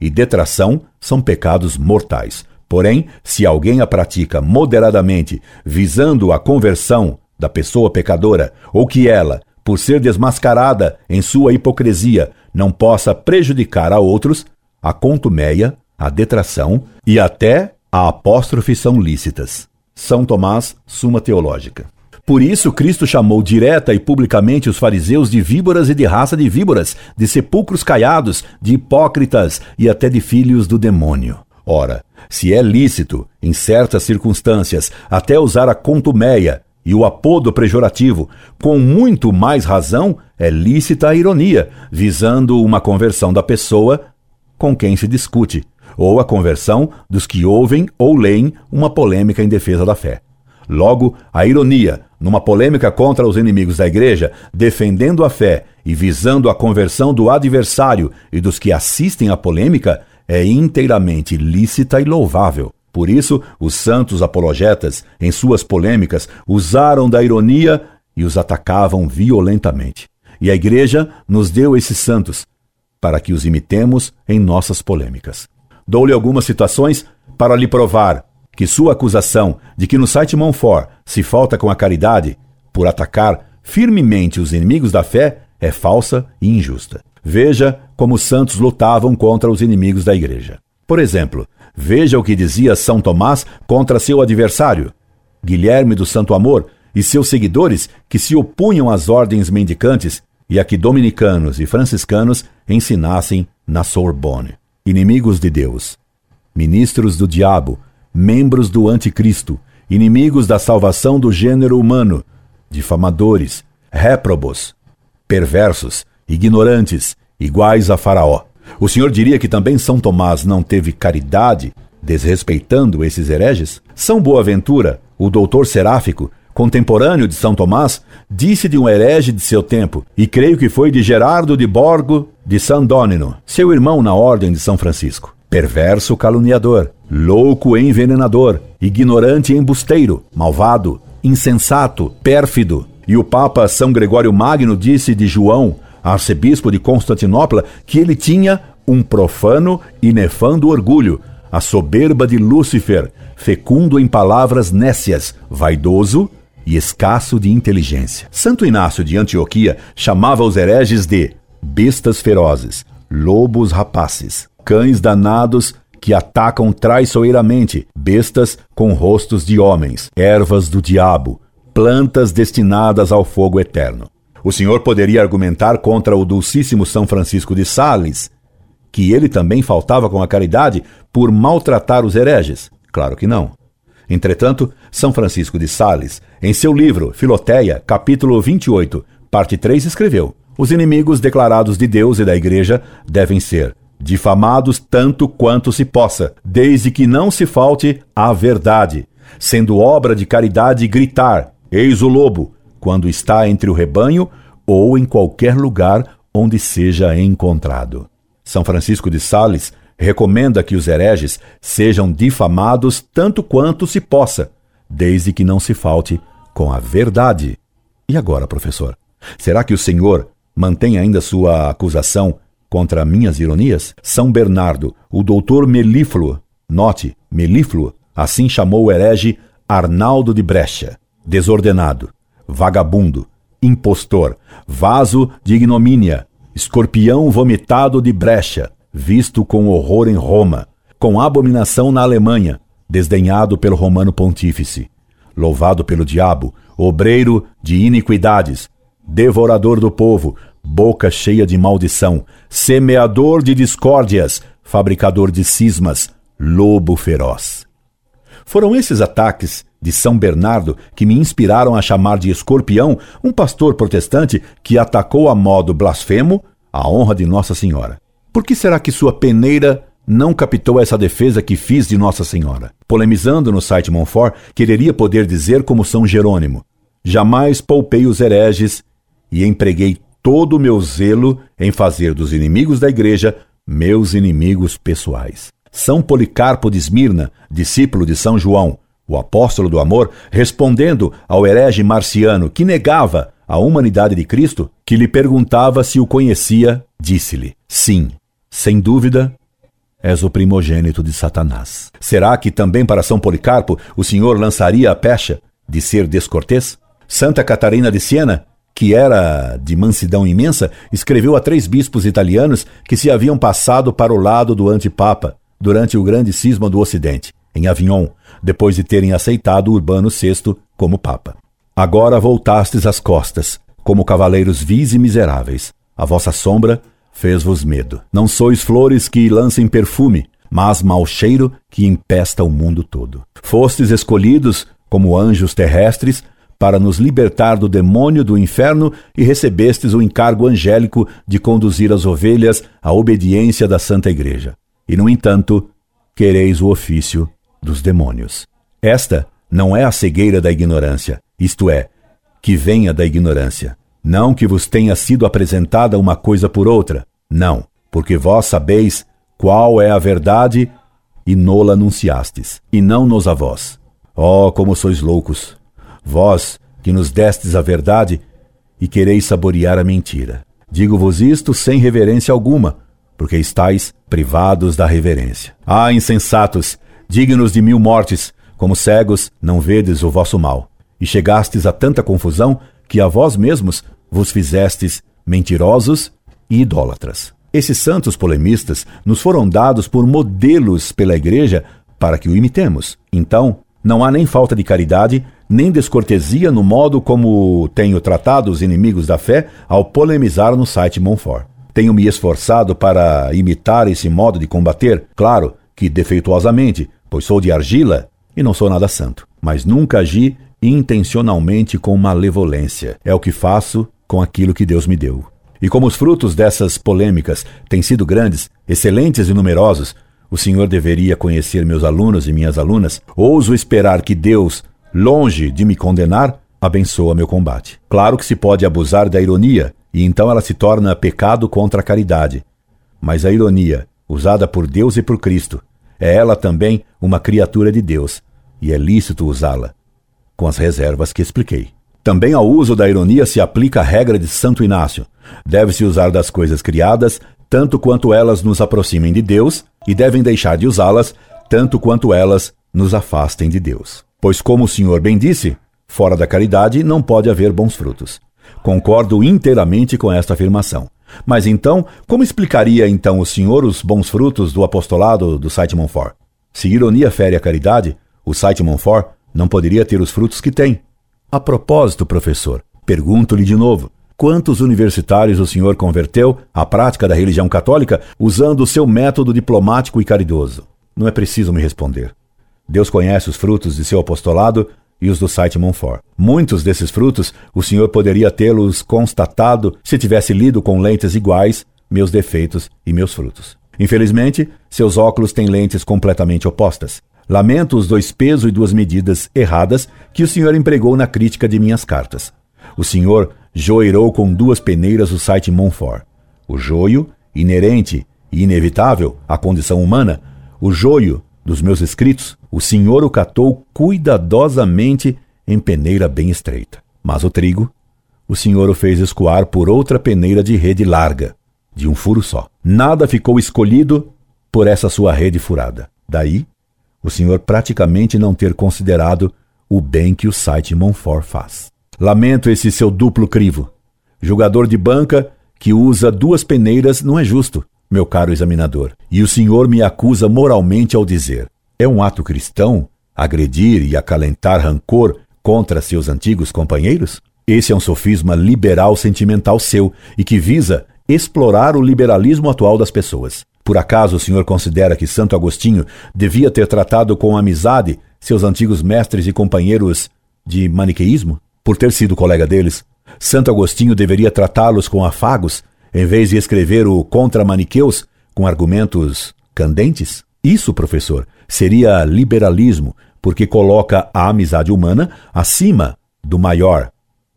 Speaker 2: e detração são pecados mortais. Porém, se alguém a pratica moderadamente, visando a conversão da pessoa pecadora, ou que ela, por ser desmascarada em sua hipocrisia, não possa prejudicar a outros, a contuméia, a detração e até a apóstrofe são lícitas. São Tomás, Suma Teológica. Por isso, Cristo chamou direta e publicamente os fariseus de víboras e de raça de víboras, de sepulcros caiados, de hipócritas e até de filhos do demônio. Ora, se é lícito, em certas circunstâncias, até usar a contuméia e o apodo pejorativo, com muito mais razão, é lícita a ironia, visando uma conversão da pessoa com quem se discute, ou a conversão dos que ouvem ou leem uma polêmica em defesa da fé. Logo, a ironia, numa polêmica contra os inimigos da igreja, defendendo a fé e visando a conversão do adversário e dos que assistem à polêmica, é inteiramente lícita e louvável. Por isso, os santos apologetas, em suas polêmicas, usaram da ironia e os atacavam violentamente. E a Igreja nos deu esses santos para que os imitemos em nossas polêmicas. Dou-lhe algumas situações para lhe provar que sua acusação de que no site Monfort se falta com a caridade por atacar firmemente os inimigos da fé é falsa e injusta. Veja como os santos lutavam contra os inimigos da igreja. Por exemplo, veja o que dizia São Tomás contra seu adversário, Guilherme do Santo Amor, e seus seguidores que se opunham às ordens mendicantes e a que dominicanos e franciscanos ensinassem na Sorbonne. Inimigos de Deus, ministros do diabo, membros do anticristo, inimigos da salvação do gênero humano, difamadores, réprobos, perversos, ignorantes, iguais a Faraó. O senhor diria que também São Tomás não teve caridade, desrespeitando esses hereges? São Boaventura, o doutor seráfico, contemporâneo de São Tomás, disse de um herege de seu tempo, e creio que foi de Gerardo de Borgo de Sandônino, seu irmão na ordem de São Francisco. Perverso caluniador, louco envenenador, ignorante embusteiro, malvado, insensato, pérfido. E o Papa São Gregório Magno disse de João, arcebispo de Constantinopla, que ele tinha um profano e nefando orgulho, a soberba de Lúcifer, fecundo em palavras nécias, vaidoso, e escasso de inteligência. Santo Inácio de Antioquia chamava os hereges de bestas ferozes, lobos rapaces, cães danados que atacam traiçoeiramente, bestas com rostos de homens, ervas do diabo, plantas destinadas ao fogo eterno. O senhor poderia argumentar contra o dulcíssimo São Francisco de Sales, que ele também faltava com a caridade por maltratar os hereges? Claro que não. Entretanto, São Francisco de Sales, em seu livro Filoteia, capítulo 28, parte 3, escreveu: Os inimigos declarados de Deus e da Igreja devem ser difamados tanto quanto se possa, desde que não se falte à verdade, sendo obra de caridade gritar: Eis o lobo, quando está entre o rebanho ou em qualquer lugar onde seja encontrado. São Francisco de Sales recomenda que os hereges sejam difamados tanto quanto se possa, desde que não se falte com a verdade. E agora, professor? Será que o senhor mantém ainda sua acusação contra minhas ironias? São Bernardo, o doutor Melífluo, note, Melífluo, assim chamou o herege Arnaldo de Brecha, desordenado, vagabundo, impostor, vaso de ignomínia, escorpião vomitado de brecha, visto com horror em Roma, com abominação na Alemanha, desdenhado pelo romano pontífice, louvado pelo diabo, obreiro de iniquidades, devorador do povo, boca cheia de maldição, semeador de discórdias, fabricador de cismas, lobo feroz. Foram esses ataques de São Bernardo que me inspiraram a chamar de escorpião um pastor protestante que atacou a modo blasfemo a honra de Nossa Senhora. Por que será que sua peneira não captou essa defesa que fiz de Nossa Senhora? Polemizando no site Monfort, quereria poder dizer como São Jerônimo: Jamais poupei os hereges e empreguei todo o meu zelo em fazer dos inimigos da igreja meus inimigos pessoais. São Policarpo de Esmirna, discípulo de São João, o apóstolo do amor, respondendo ao herege marciano que negava a humanidade de Cristo, que lhe perguntava se o conhecia, disse-lhe: Sim, sem dúvida, és o primogênito de Satanás. Será que também para São Policarpo o senhor lançaria a pecha de ser descortês? Santa Catarina de Siena, que era de mansidão imensa, escreveu a três bispos italianos que se haviam passado para o lado do antipapa durante o grande cisma do Ocidente, em Avignon, depois de terem aceitado Urbano VI como papa. Agora voltastes as costas, como cavaleiros vis e miseráveis. A vossa sombra fez-vos medo. Não sois flores que lancem perfume, mas mau cheiro que empesta o mundo todo. Fostes escolhidos como anjos terrestres para nos libertar do demônio do inferno e recebestes o encargo angélico de conduzir as ovelhas à obediência da Santa Igreja. E, no entanto, quereis o ofício dos demônios. Esta não é a cegueira da ignorância, isto é, que venha da ignorância, não que vos tenha sido apresentada uma coisa por outra. Não, porque vós sabeis qual é a verdade e nola anunciastes, e não nos a vós. Oh, como sois loucos! Vós que nos destes a verdade e quereis saborear a mentira. Digo-vos isto sem reverência alguma, porque estáis privados da reverência. Ah, insensatos, dignos de mil mortes, como cegos, não vedes o vosso mal. E chegastes a tanta confusão que a vós mesmos vos fizestes mentirosos e idólatras. Esses santos polemistas nos foram dados por modelos pela Igreja para que o imitemos. Então, não há nem falta de caridade, nem descortesia no modo como tenho tratado os inimigos da fé ao polemizar no site Monfort. Tenho me esforçado para imitar esse modo de combater, claro que defeituosamente, pois sou de argila e não sou nada santo, mas nunca agi intencionalmente com malevolência. É o que faço com aquilo que Deus me deu. E como os frutos dessas polêmicas têm sido grandes, excelentes e numerosos, o Senhor deveria conhecer meus alunos e minhas alunas. Ouso esperar que Deus, longe de me condenar, abençoa meu combate. Claro que se pode abusar da ironia, e então ela se torna pecado contra a caridade. Mas a ironia, usada por Deus e por Cristo, é ela também uma criatura de Deus, e é lícito usá-la, com as reservas que expliquei. Também ao uso da ironia se aplica a regra de Santo Inácio. Deve-se usar das coisas criadas, tanto quanto elas nos aproximem de Deus, e devem deixar de usá-las, tanto quanto elas nos afastem de Deus. Pois, como o Senhor bem disse, fora da caridade não pode haver bons frutos. Concordo inteiramente com esta afirmação. Mas então, como explicaria então o senhor os bons frutos do apostolado do site Monfort? Se ironia fere a caridade, o site Monfort não poderia ter os frutos que tem. A propósito, professor, pergunto-lhe de novo: quantos universitários o senhor converteu à prática da religião católica usando o seu método diplomático e caridoso? Não é preciso me responder. Deus conhece os frutos de seu apostolado e os do site Monfort. Muitos desses frutos o senhor poderia tê-los constatado se tivesse lido com lentes iguais meus defeitos e meus frutos. Infelizmente, seus óculos têm lentes completamente opostas. Lamento os dois pesos e duas medidas erradas que o senhor empregou na crítica de minhas cartas. O senhor joirou com duas peneiras o site Monfort. O joio, inerente e inevitável à condição humana, o joio dos meus escritos, o Senhor o catou cuidadosamente em peneira bem estreita. Mas o trigo, o Senhor o fez escoar por outra peneira de rede larga, de um furo só. Nada ficou escolhido por essa sua rede furada. Daí, o Senhor praticamente não ter considerado o bem que o site Monfort faz. Lamento esse seu duplo crivo. Jogador de banca que usa duas peneiras não é justo meu caro examinador, e o senhor me acusa moralmente ao dizer: é um ato cristão agredir e acalentar rancor contra seus antigos companheiros? Esse é um sofisma liberal sentimental seu e que visa explorar o liberalismo atual das pessoas. Por acaso o senhor considera que Santo Agostinho devia ter tratado com amizade seus antigos mestres e companheiros de maniqueísmo? Por ter sido colega deles, Santo Agostinho deveria tratá-los com afagos em vez de escrever o Contra Maniqueus com argumentos candentes? Isso, professor, seria liberalismo, porque coloca a amizade humana acima do maior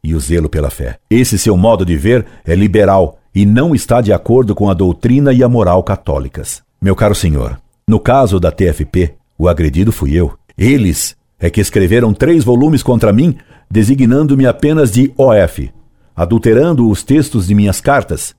Speaker 2: e o zelo pela fé. Esse seu modo de ver é liberal e não está de acordo com a doutrina e a moral católicas. Meu caro senhor, no caso da TFP, o agredido fui eu. Eles é que escreveram três volumes contra mim, designando-me apenas de OF, adulterando os textos de minhas cartas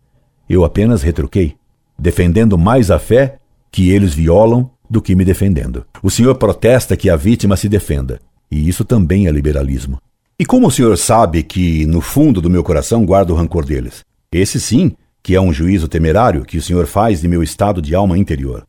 Speaker 2: eu apenas retruquei, defendendo mais a fé que eles violam do que me defendendo. O senhor protesta que a vítima se defenda, e isso também é liberalismo. E como o senhor sabe que no fundo do meu coração guardo o rancor deles? Esse sim, que é um juízo temerário que o senhor faz de meu estado de alma interior.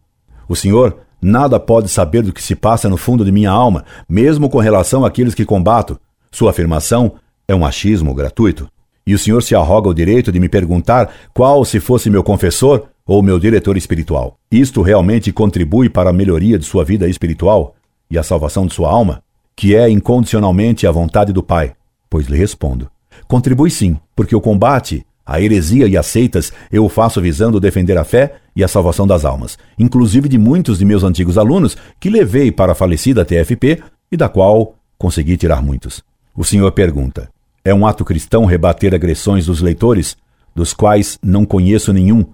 Speaker 2: O senhor nada pode saber do que se passa no fundo de minha alma, mesmo com relação àqueles que combato. Sua afirmação é um achismo gratuito. E o senhor se arroga o direito de me perguntar qual se fosse meu confessor ou meu diretor espiritual. Isto realmente contribui para a melhoria de sua vida espiritual e a salvação de sua alma, que é incondicionalmente a vontade do Pai? Pois lhe respondo: contribui sim, porque o combate a heresia e as seitas eu faço visando defender a fé e a salvação das almas, inclusive de muitos de meus antigos alunos que levei para a falecida TFP e da qual consegui tirar muitos. O senhor pergunta: é um ato cristão rebater agressões dos leitores, dos quais não conheço nenhum,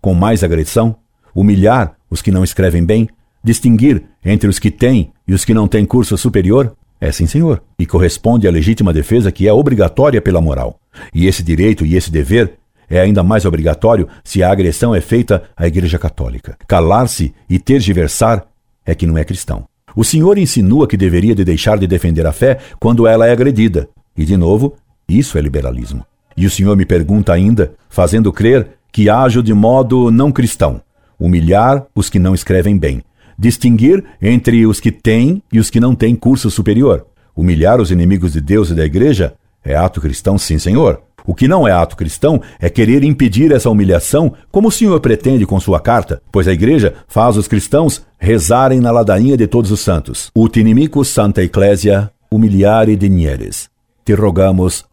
Speaker 2: com mais agressão, humilhar os que não escrevem bem, distinguir entre os que têm e os que não têm curso superior? É sim, senhor, e corresponde à legítima defesa que é obrigatória pela moral. E esse direito e esse dever é ainda mais obrigatório se a agressão é feita à Igreja Católica. Calar-se e tergiversar é que não é cristão. O Senhor insinua que deveria de deixar de defender a fé quando ela é agredida. E, de novo, isso é liberalismo. E o Senhor me pergunta ainda, fazendo crer que ajo de modo não cristão, humilhar os que não escrevem bem, distinguir entre os que têm e os que não têm curso superior, humilhar os inimigos de Deus e da igreja é ato cristão, sim, senhor. O que não é ato cristão é querer impedir essa humilhação, como o senhor pretende com sua carta, pois a igreja faz os cristãos rezarem na ladainha de todos os santos. Ut inimicus santa ecclesia humiliare dinieres. Te rogamos.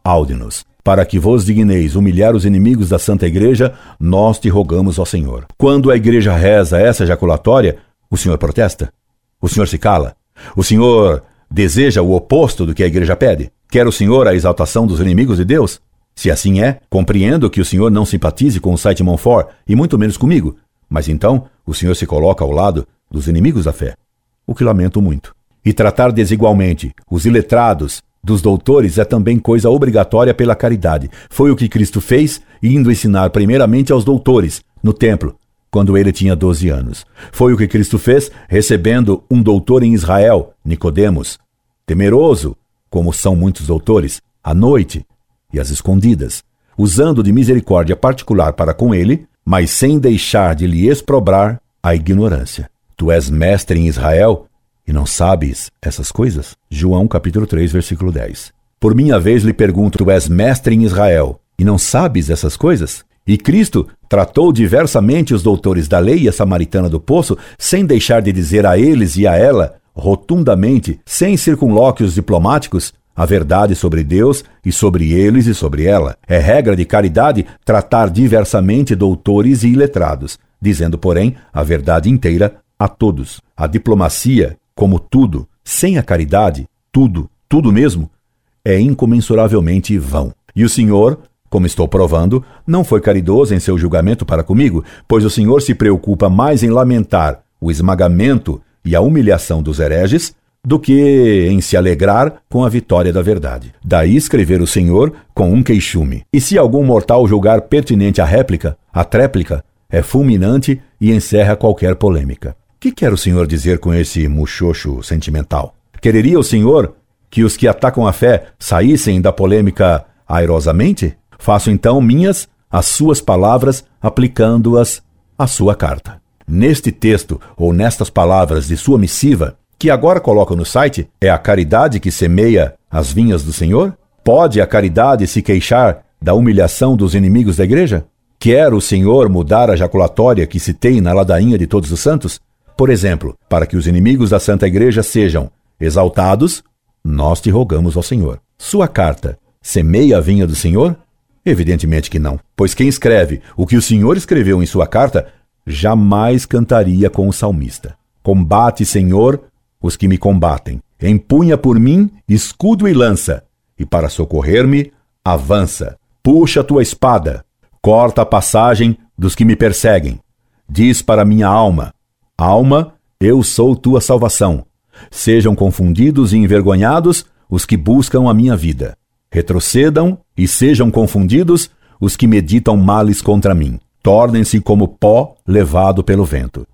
Speaker 2: Para que vos digneis humilhar os inimigos da Santa Igreja, nós te rogamos ao Senhor. Quando a igreja reza essa ejaculatória, o Senhor protesta? O Senhor se cala? O Senhor deseja o oposto do que a igreja pede? Quer o Senhor a exaltação dos inimigos de Deus? Se assim é, compreendo que o senhor não simpatize com o site Monfort e muito menos comigo, mas então o senhor se coloca ao lado dos inimigos da fé, o que lamento muito. E tratar desigualmente os iletrados dos doutores é também coisa obrigatória pela caridade. Foi o que Cristo fez, indo ensinar primeiramente aos doutores, no templo, quando ele tinha 12 anos. Foi o que Cristo fez, recebendo um doutor em Israel, Nicodemos, temeroso, como são muitos doutores, à noite, e as escondidas, usando de misericórdia particular para com ele, mas sem deixar de lhe exprobrar a ignorância. Tu és mestre em Israel e não sabes essas coisas? João capítulo 3, versículo 10. Por minha vez lhe pergunto: Tu és mestre em Israel e não sabes essas coisas? E Cristo tratou diversamente os doutores da lei e a samaritana do poço, sem deixar de dizer a eles e a ela, rotundamente, sem circunlóquios diplomáticos, a verdade sobre Deus e sobre eles e sobre ela. É regra de caridade tratar diversamente doutores e iletrados, dizendo, porém, a verdade inteira a todos. A diplomacia, como tudo, sem a caridade, tudo, tudo mesmo, é incomensuravelmente vão. E o Senhor, como estou provando, não foi caridoso em seu julgamento para comigo, pois o Senhor se preocupa mais em lamentar o esmagamento e a humilhação dos hereges do que em se alegrar com a vitória da verdade. Daí escrever o Senhor com um queixume. E se algum mortal julgar pertinente a réplica, a tréplica é fulminante e encerra qualquer polêmica. Que quer o Senhor dizer com esse muxoxo sentimental? Quereria o Senhor que os que atacam a fé saíssem da polêmica airosamente? Faço então minhas as suas palavras, aplicando-as à sua carta. Neste texto, ou nestas palavras de sua missiva, que agora coloca no site, é a caridade que semeia as vinhas do Senhor? Pode a caridade se queixar da humilhação dos inimigos da igreja? Quer o Senhor mudar a jaculatória que se tem na ladainha de todos os santos? Por exemplo, para que os inimigos da Santa Igreja sejam exaltados, nós te rogamos ao Senhor. Sua carta semeia a vinha do Senhor? Evidentemente que não, pois quem escreve o que o Senhor escreveu em sua carta jamais cantaria com o salmista. Combate, Senhor, os que me combatem. Empunha por mim escudo e lança, e para socorrer-me, avança. Puxa tua espada, corta a passagem dos que me perseguem. Diz para minha alma: Alma, eu sou tua salvação. Sejam confundidos e envergonhados os que buscam a minha vida. Retrocedam e sejam confundidos os que meditam males contra mim. Tornem-se como pó levado pelo vento.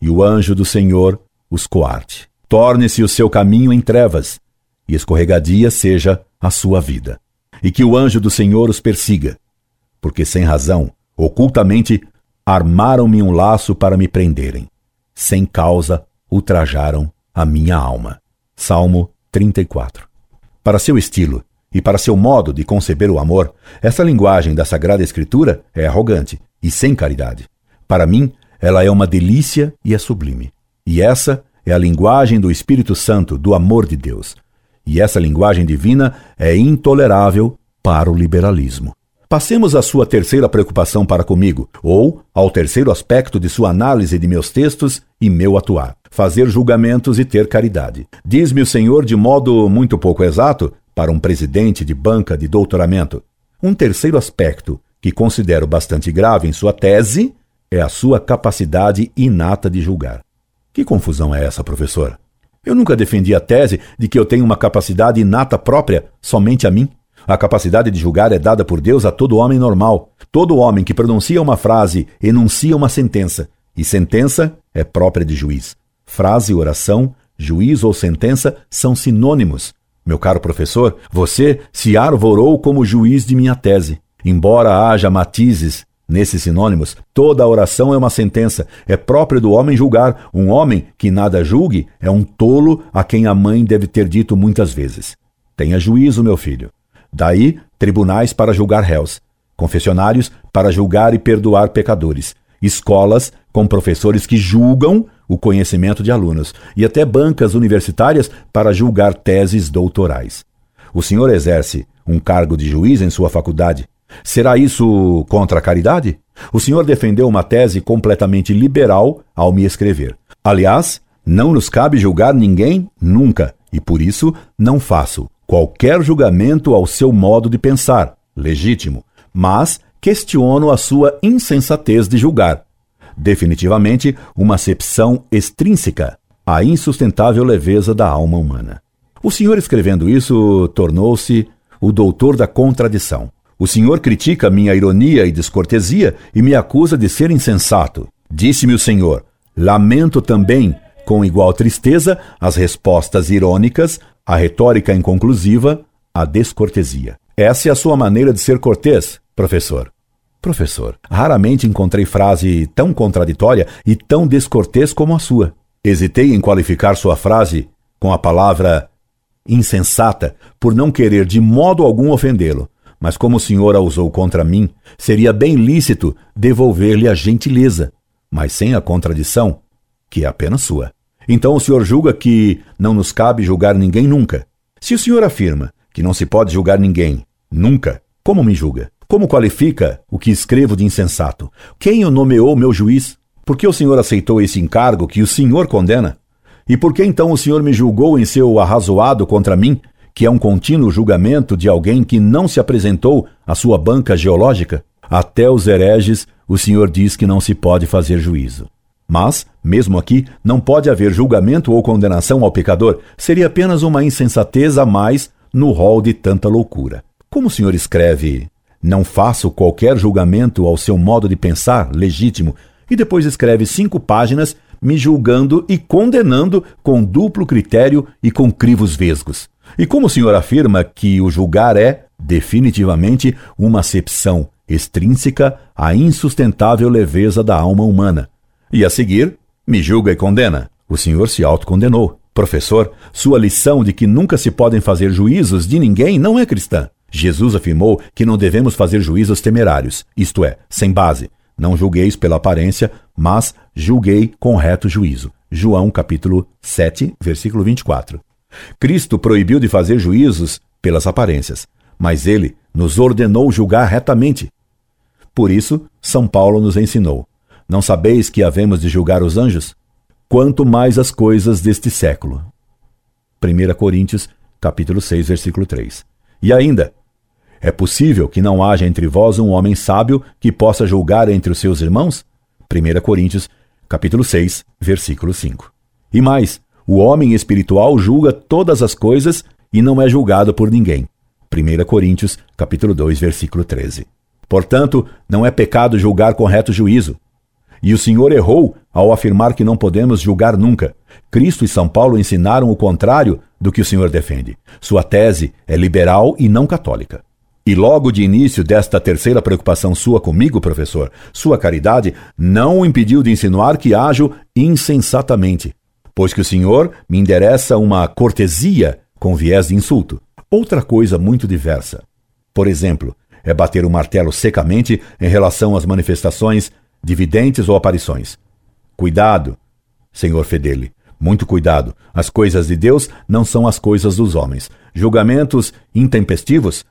Speaker 2: E o anjo do Senhor os coarte torne-se o seu caminho em trevas, e escorregadia seja a sua vida. E que o anjo do Senhor os persiga, porque sem razão, ocultamente, armaram-me um laço para me prenderem. Sem causa, ultrajaram a minha alma. Salmo 34. Para seu estilo e para seu modo de conceber o amor, essa linguagem da Sagrada Escritura é arrogante e sem caridade. Para mim, ela é uma delícia e é sublime. E essa é a linguagem do Espírito Santo, do amor de Deus. E essa linguagem divina é intolerável para o liberalismo. Passemos à sua terceira preocupação para comigo, ou ao terceiro aspecto de sua análise de meus textos e meu atuar: fazer julgamentos e ter caridade. Diz-me o Senhor de modo muito pouco exato, para um presidente de banca de doutoramento. Um terceiro aspecto que considero bastante grave em sua tese é a sua capacidade inata de julgar. Que confusão é essa, professor? Eu nunca defendi a tese de que eu tenho uma capacidade inata própria somente a mim. A capacidade de julgar é dada por Deus a todo homem normal. Todo homem que pronuncia uma frase enuncia uma sentença, e sentença é própria de juiz. Frase, oração, juiz ou sentença são sinônimos. Meu caro professor, você se arvorou como juiz de minha tese. Embora haja matizes nesses sinônimos, toda oração é uma sentença. É próprio do homem julgar. Um homem que nada julgue é um tolo a quem a mãe deve ter dito muitas vezes: Tenha juízo, meu filho. Daí, tribunais para julgar réus, confessionários para julgar e perdoar pecadores, escolas com professores que julgam o conhecimento de alunos e até bancas universitárias para julgar teses doutorais. O senhor exerce um cargo de juiz em sua faculdade. Será isso contra a caridade? O senhor defendeu uma tese completamente liberal ao me escrever. Aliás, não nos cabe julgar ninguém nunca, e por isso não faço qualquer julgamento ao seu modo de pensar, legítimo, mas questiono a sua insensatez de julgar. Definitivamente, uma acepção extrínseca à insustentável leveza da alma humana. O senhor escrevendo isso tornou-se o doutor da contradição. O senhor critica minha ironia e descortesia e me acusa de ser insensato. Disse-me o senhor: lamento também, com igual tristeza, as respostas irônicas a retórica inconclusiva, a descortesia. Essa é a sua maneira de ser cortês, professor. Professor, raramente encontrei frase tão contraditória e tão descortês como a sua. Hesitei em qualificar sua frase com a palavra insensata por não querer de modo algum ofendê-lo, mas como o senhor a usou contra mim, seria bem lícito devolver-lhe a gentileza, mas sem a contradição, que é apenas sua. Então o senhor julga que não nos cabe julgar ninguém nunca. Se o senhor afirma que não se pode julgar ninguém nunca, como me julga? Como qualifica o que escrevo de insensato? Quem o nomeou meu juiz? Por que o senhor aceitou esse encargo que o senhor condena? E por que então o senhor me julgou em seu arrazoado contra mim, que é um contínuo julgamento de alguém que não se apresentou à sua banca geológica? Até os hereges o senhor diz que não se pode fazer juízo. Mas, mesmo aqui, não pode haver julgamento ou condenação ao pecador, seria apenas uma insensatez a mais no rol de tanta loucura. Como o senhor escreve, não faço qualquer julgamento ao seu modo de pensar legítimo, e depois escreve cinco páginas me julgando e condenando com duplo critério e com crivos vesgos. E como o senhor afirma que o julgar é, definitivamente, uma acepção extrínseca à insustentável leveza da alma humana, e a seguir, me julga e condena. O senhor se autocondenou. Professor, sua lição de que nunca se podem fazer juízos de ninguém não é cristã. Jesus afirmou que não devemos fazer juízos temerários, isto é, sem base. Não julgueis pela aparência, mas julguei com reto juízo. João capítulo 7, versículo 24. Cristo proibiu de fazer juízos pelas aparências, mas ele nos ordenou julgar retamente. Por isso, São Paulo nos ensinou: não sabeis que havemos de julgar os anjos? Quanto mais as coisas deste século. 1 Coríntios, capítulo 6, versículo 3. E ainda, é possível que não haja entre vós um homem sábio que possa julgar entre os seus irmãos? 1 Coríntios, capítulo 6, versículo 5. E mais, o homem espiritual julga todas as coisas e não é julgado por ninguém. 1 Coríntios, capítulo 2, versículo 13. Portanto, não é pecado julgar com reto juízo, e o Senhor errou ao afirmar que não podemos julgar nunca. Cristo e São Paulo ensinaram o contrário do que o Senhor defende. Sua tese é liberal e não católica. E logo de início desta terceira preocupação sua comigo, professor, sua caridade não o impediu de insinuar que ajo insensatamente, pois que o senhor me endereça uma cortesia com viés de insulto. Outra coisa muito diversa. Por exemplo, é bater o martelo secamente em relação às manifestações dividentes ou aparições. Cuidado, senhor Fedele, muito cuidado. As coisas de Deus não são as coisas dos homens. Julgamentos intempestivos,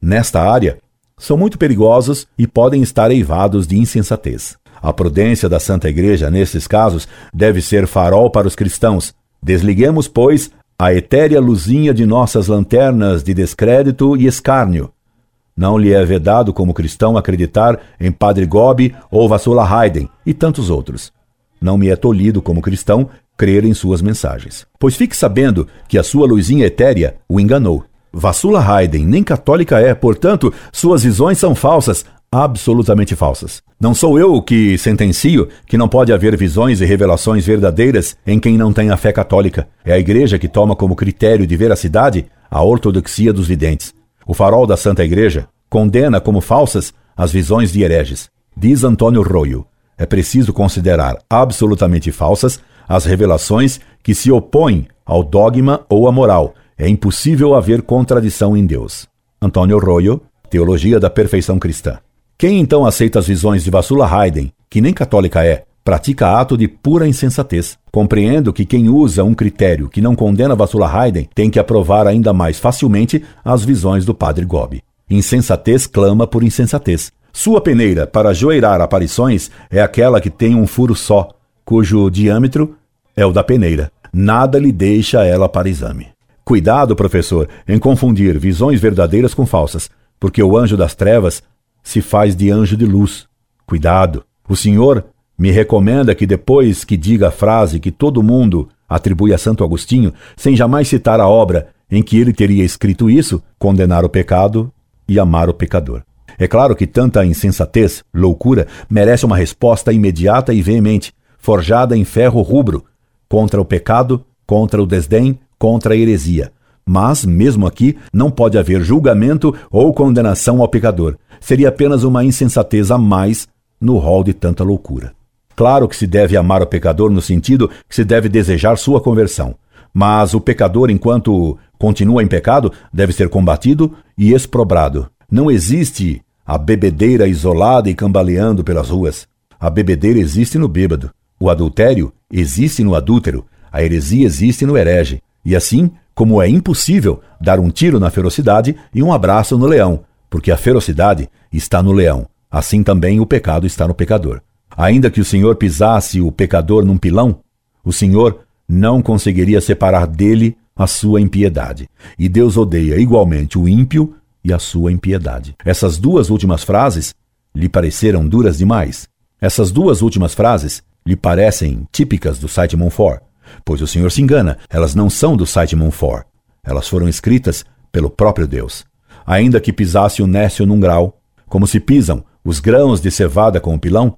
Speaker 2: nesta área, são muito perigosos e podem estar eivados de insensatez. A prudência da Santa Igreja, nesses casos, deve ser farol para os cristãos. Desliguemos, pois, a etérea luzinha de nossas lanternas de descrédito e escárnio, não lhe é vedado como cristão acreditar em Padre Gobi ou Vassula Haydn e tantos outros. Não me é tolhido como cristão crer em suas mensagens. Pois fique sabendo que a sua luzinha etérea o enganou. Vassula Haydn nem católica é, portanto, suas visões são falsas, absolutamente falsas. Não sou eu que sentencio que não pode haver visões e revelações verdadeiras em quem não tem a fé católica. É a Igreja que toma como critério de veracidade a ortodoxia dos videntes. O farol da Santa Igreja condena como falsas as visões de hereges. Diz Antônio Royo: é preciso considerar absolutamente falsas as revelações que se opõem ao dogma ou à moral. É impossível haver contradição em Deus. Antônio Royo, Teologia da Perfeição Cristã. Quem então aceita as visões de Vassula Haydn, que nem católica é, pratica ato de pura insensatez. Compreendo que quem usa um critério que não condena Vassula Haydn tem que aprovar ainda mais facilmente as visões do padre Gobi. Insensatez clama por insensatez. Sua peneira para joeirar aparições é aquela que tem um furo só, cujo diâmetro é o da peneira. Nada lhe deixa ela para exame. Cuidado, professor, em confundir visões verdadeiras com falsas, porque o anjo das trevas se faz de anjo de luz. Cuidado. O senhor me recomenda que depois que diga a frase que todo mundo atribui a Santo Agostinho, sem jamais citar a obra em que ele teria escrito isso, condenar o pecado e amar o pecador. É claro que tanta insensatez, loucura, merece uma resposta imediata e veemente, forjada em ferro rubro, contra o pecado, contra o desdém, contra a heresia. Mas, mesmo aqui, não pode haver julgamento ou condenação ao pecador, seria apenas uma insensatez a mais no rol de tanta loucura. Claro que se deve amar o pecador no sentido que se deve desejar sua conversão. Mas o pecador, enquanto continua em pecado, deve ser combatido e exprobrado. Não existe a bebedeira isolada e cambaleando pelas ruas. A bebedeira existe no bêbado. O adultério existe no adúltero. A heresia existe no herege. E assim, como é impossível dar um tiro na ferocidade e um abraço no leão, porque a ferocidade está no leão. Assim também o pecado está no pecador. Ainda que o Senhor pisasse o pecador num pilão, o Senhor não conseguiria separar dele a sua impiedade. E Deus odeia igualmente o ímpio e a sua impiedade. Essas duas últimas frases lhe pareceram duras demais. Essas duas últimas frases lhe parecem típicas do site Monfort, pois o Senhor se engana, elas não são do site Monfort. Elas foram escritas pelo próprio Deus ainda que pisasse o nécio num grau, como se pisam os grãos de cevada com o pilão,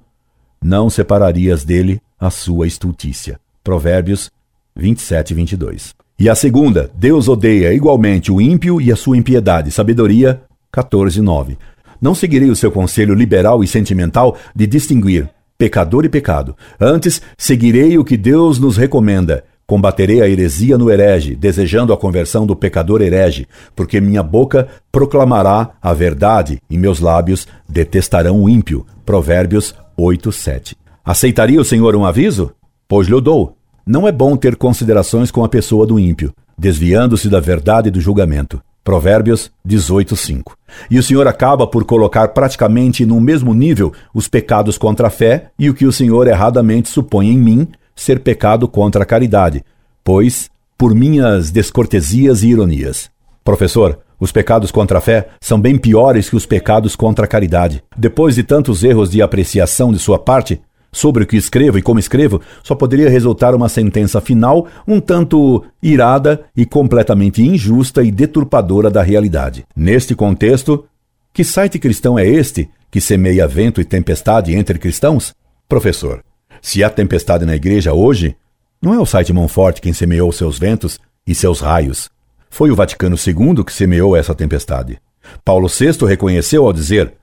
Speaker 2: não separarias dele a sua estultícia. Provérbios 27 e 22. E a segunda, Deus odeia igualmente o ímpio e a sua impiedade. Sabedoria 14, 9. Não seguirei o seu conselho liberal e sentimental de distinguir pecador e pecado. Antes, seguirei o que Deus nos recomenda Combaterei a heresia no herege, desejando a conversão do pecador herege, porque minha boca proclamará a verdade e meus lábios detestarão o ímpio. Provérbios 8, 7. Aceitaria o Senhor um aviso? Pois lhe dou. Não é bom ter considerações com a pessoa do ímpio, desviando-se da verdade do julgamento. Provérbios 18, 5. E o Senhor acaba por colocar praticamente no mesmo nível os pecados contra a fé e o que o Senhor erradamente supõe em mim ser pecado contra a caridade, pois por minhas descortesias e ironias. Professor, os pecados contra a fé são bem piores que os pecados contra a caridade. Depois de tantos erros de apreciação de sua parte, sobre o que escrevo e como escrevo, só poderia resultar uma sentença final um tanto irada e completamente injusta e deturpadora da realidade. Neste contexto, que site cristão é este que semeia vento e tempestade entre cristãos? Professor, se há tempestade na igreja hoje, não é o site Monfort quem semeou seus ventos e seus raios. Foi o Vaticano II que semeou essa tempestade. Paulo VI reconheceu ao dizer: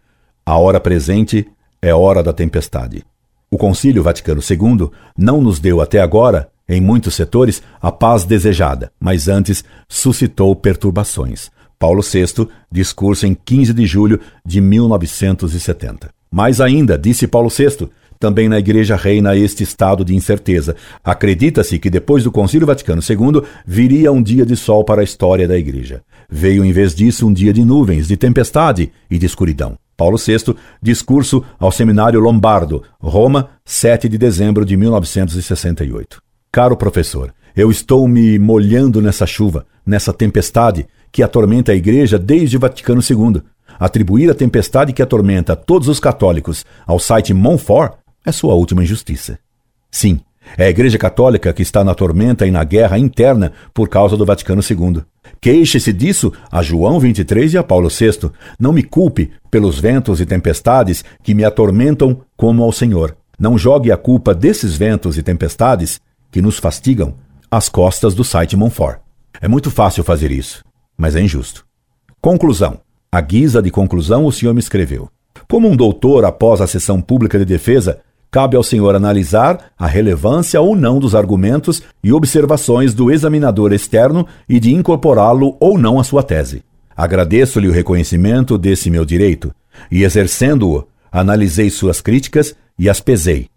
Speaker 2: a hora presente é hora da tempestade. O Concílio Vaticano II não nos deu até agora, em muitos setores, a paz desejada, mas antes suscitou perturbações. Paulo VI, discurso em 15 de julho de 1970. Mais ainda, disse Paulo VI, também na Igreja reina este estado de incerteza. Acredita-se que depois do Concílio Vaticano II viria um dia de sol para a história da Igreja. Veio em vez disso um dia de nuvens, de tempestade e de escuridão. Paulo VI, discurso ao Seminário Lombardo, Roma, 7 de dezembro de 1968. Caro professor, eu estou me molhando nessa chuva, nessa tempestade que atormenta a Igreja desde Vaticano II. Atribuir a tempestade que atormenta todos os católicos ao site Monfort é sua última injustiça. Sim, É a Igreja Católica que está na tormenta e na guerra interna por causa do Vaticano II. Queixe-se disso a João 23 e a Paulo VI. Não me culpe pelos ventos e tempestades que me atormentam como ao Senhor. Não jogue a culpa desses ventos e tempestades que nos fastigam às costas do site Monfort. É muito fácil fazer isso, mas é injusto. Conclusão. A guisa de conclusão, o senhor me escreveu. Como um doutor após a sessão pública de defesa, cabe ao senhor analisar a relevância ou não dos argumentos e observações do examinador externo e de incorporá-lo ou não à sua tese. Agradeço-lhe o reconhecimento desse meu direito, e exercendo-o, analisei suas críticas e as pesei,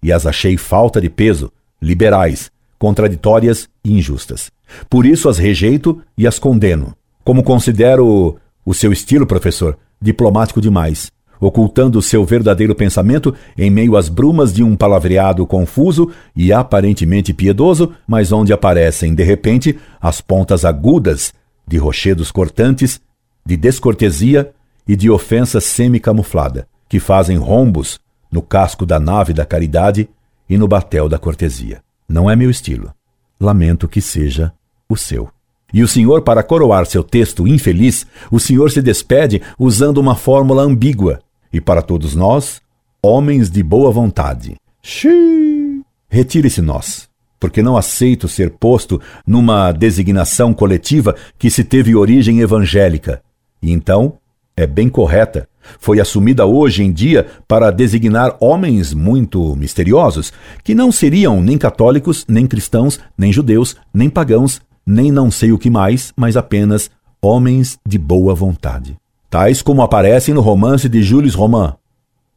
Speaker 2: e as achei falta de peso, liberais, contraditórias e injustas. Por isso as rejeito e as condeno. Como considero o seu estilo, professor, diplomático demais, ocultando seu verdadeiro pensamento em meio às brumas de um palavreado confuso e aparentemente piedoso, mas onde aparecem, de repente, as pontas agudas de rochedos cortantes, de descortesia e de ofensa semi-camuflada, que fazem rombos no casco da nave da caridade e no batel da cortesia. Não é meu estilo. Lamento que seja o seu. E o senhor, para coroar seu texto infeliz, o senhor se despede usando uma fórmula ambígua. E para todos nós, homens de boa vontade. Xiii! Retire-se nós, porque não aceito ser posto numa designação coletiva que se teve origem evangélica. E então, é bem correta. Foi assumida hoje em dia para designar homens muito misteriosos, que não seriam nem católicos, nem cristãos, nem judeus, nem pagãos, nem não sei o que mais, mas apenas homens de boa vontade. Tais como aparecem no romance de Jules Romain,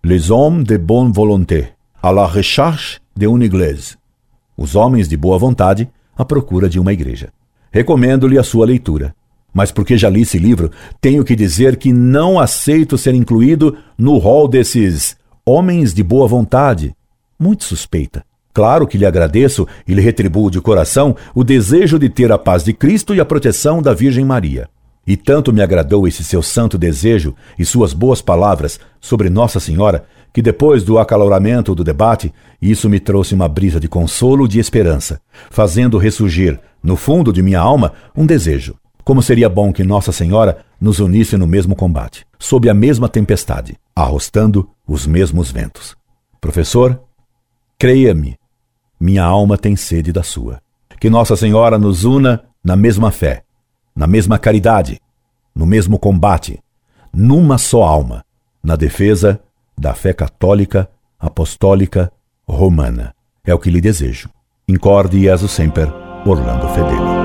Speaker 2: Les hommes de bonne volonté, à la recherche de une église. Os homens de boa vontade à procura de uma igreja. Recomendo-lhe a sua leitura. Mas porque já li esse livro, tenho que dizer que não aceito ser incluído no rol desses homens de boa vontade. Muito suspeita. Claro que lhe agradeço e lhe retribuo de coração o desejo de ter a paz de Cristo e a proteção da Virgem Maria. E tanto me agradou esse seu santo desejo e suas boas palavras sobre Nossa Senhora, que depois do acaloramento do debate, isso me trouxe uma brisa de consolo e de esperança, fazendo ressurgir, no fundo de minha alma, um desejo. Como seria bom que Nossa Senhora nos unisse no mesmo combate, sob a mesma tempestade, arrostando os mesmos ventos. Professor, creia-me, minha alma tem sede da sua. Que Nossa Senhora nos una na mesma fé, na mesma caridade, no mesmo combate, numa só alma, na defesa da fé católica, apostólica, romana. É o que lhe desejo. Incorde Jesus Semper, Orlando Fedeli.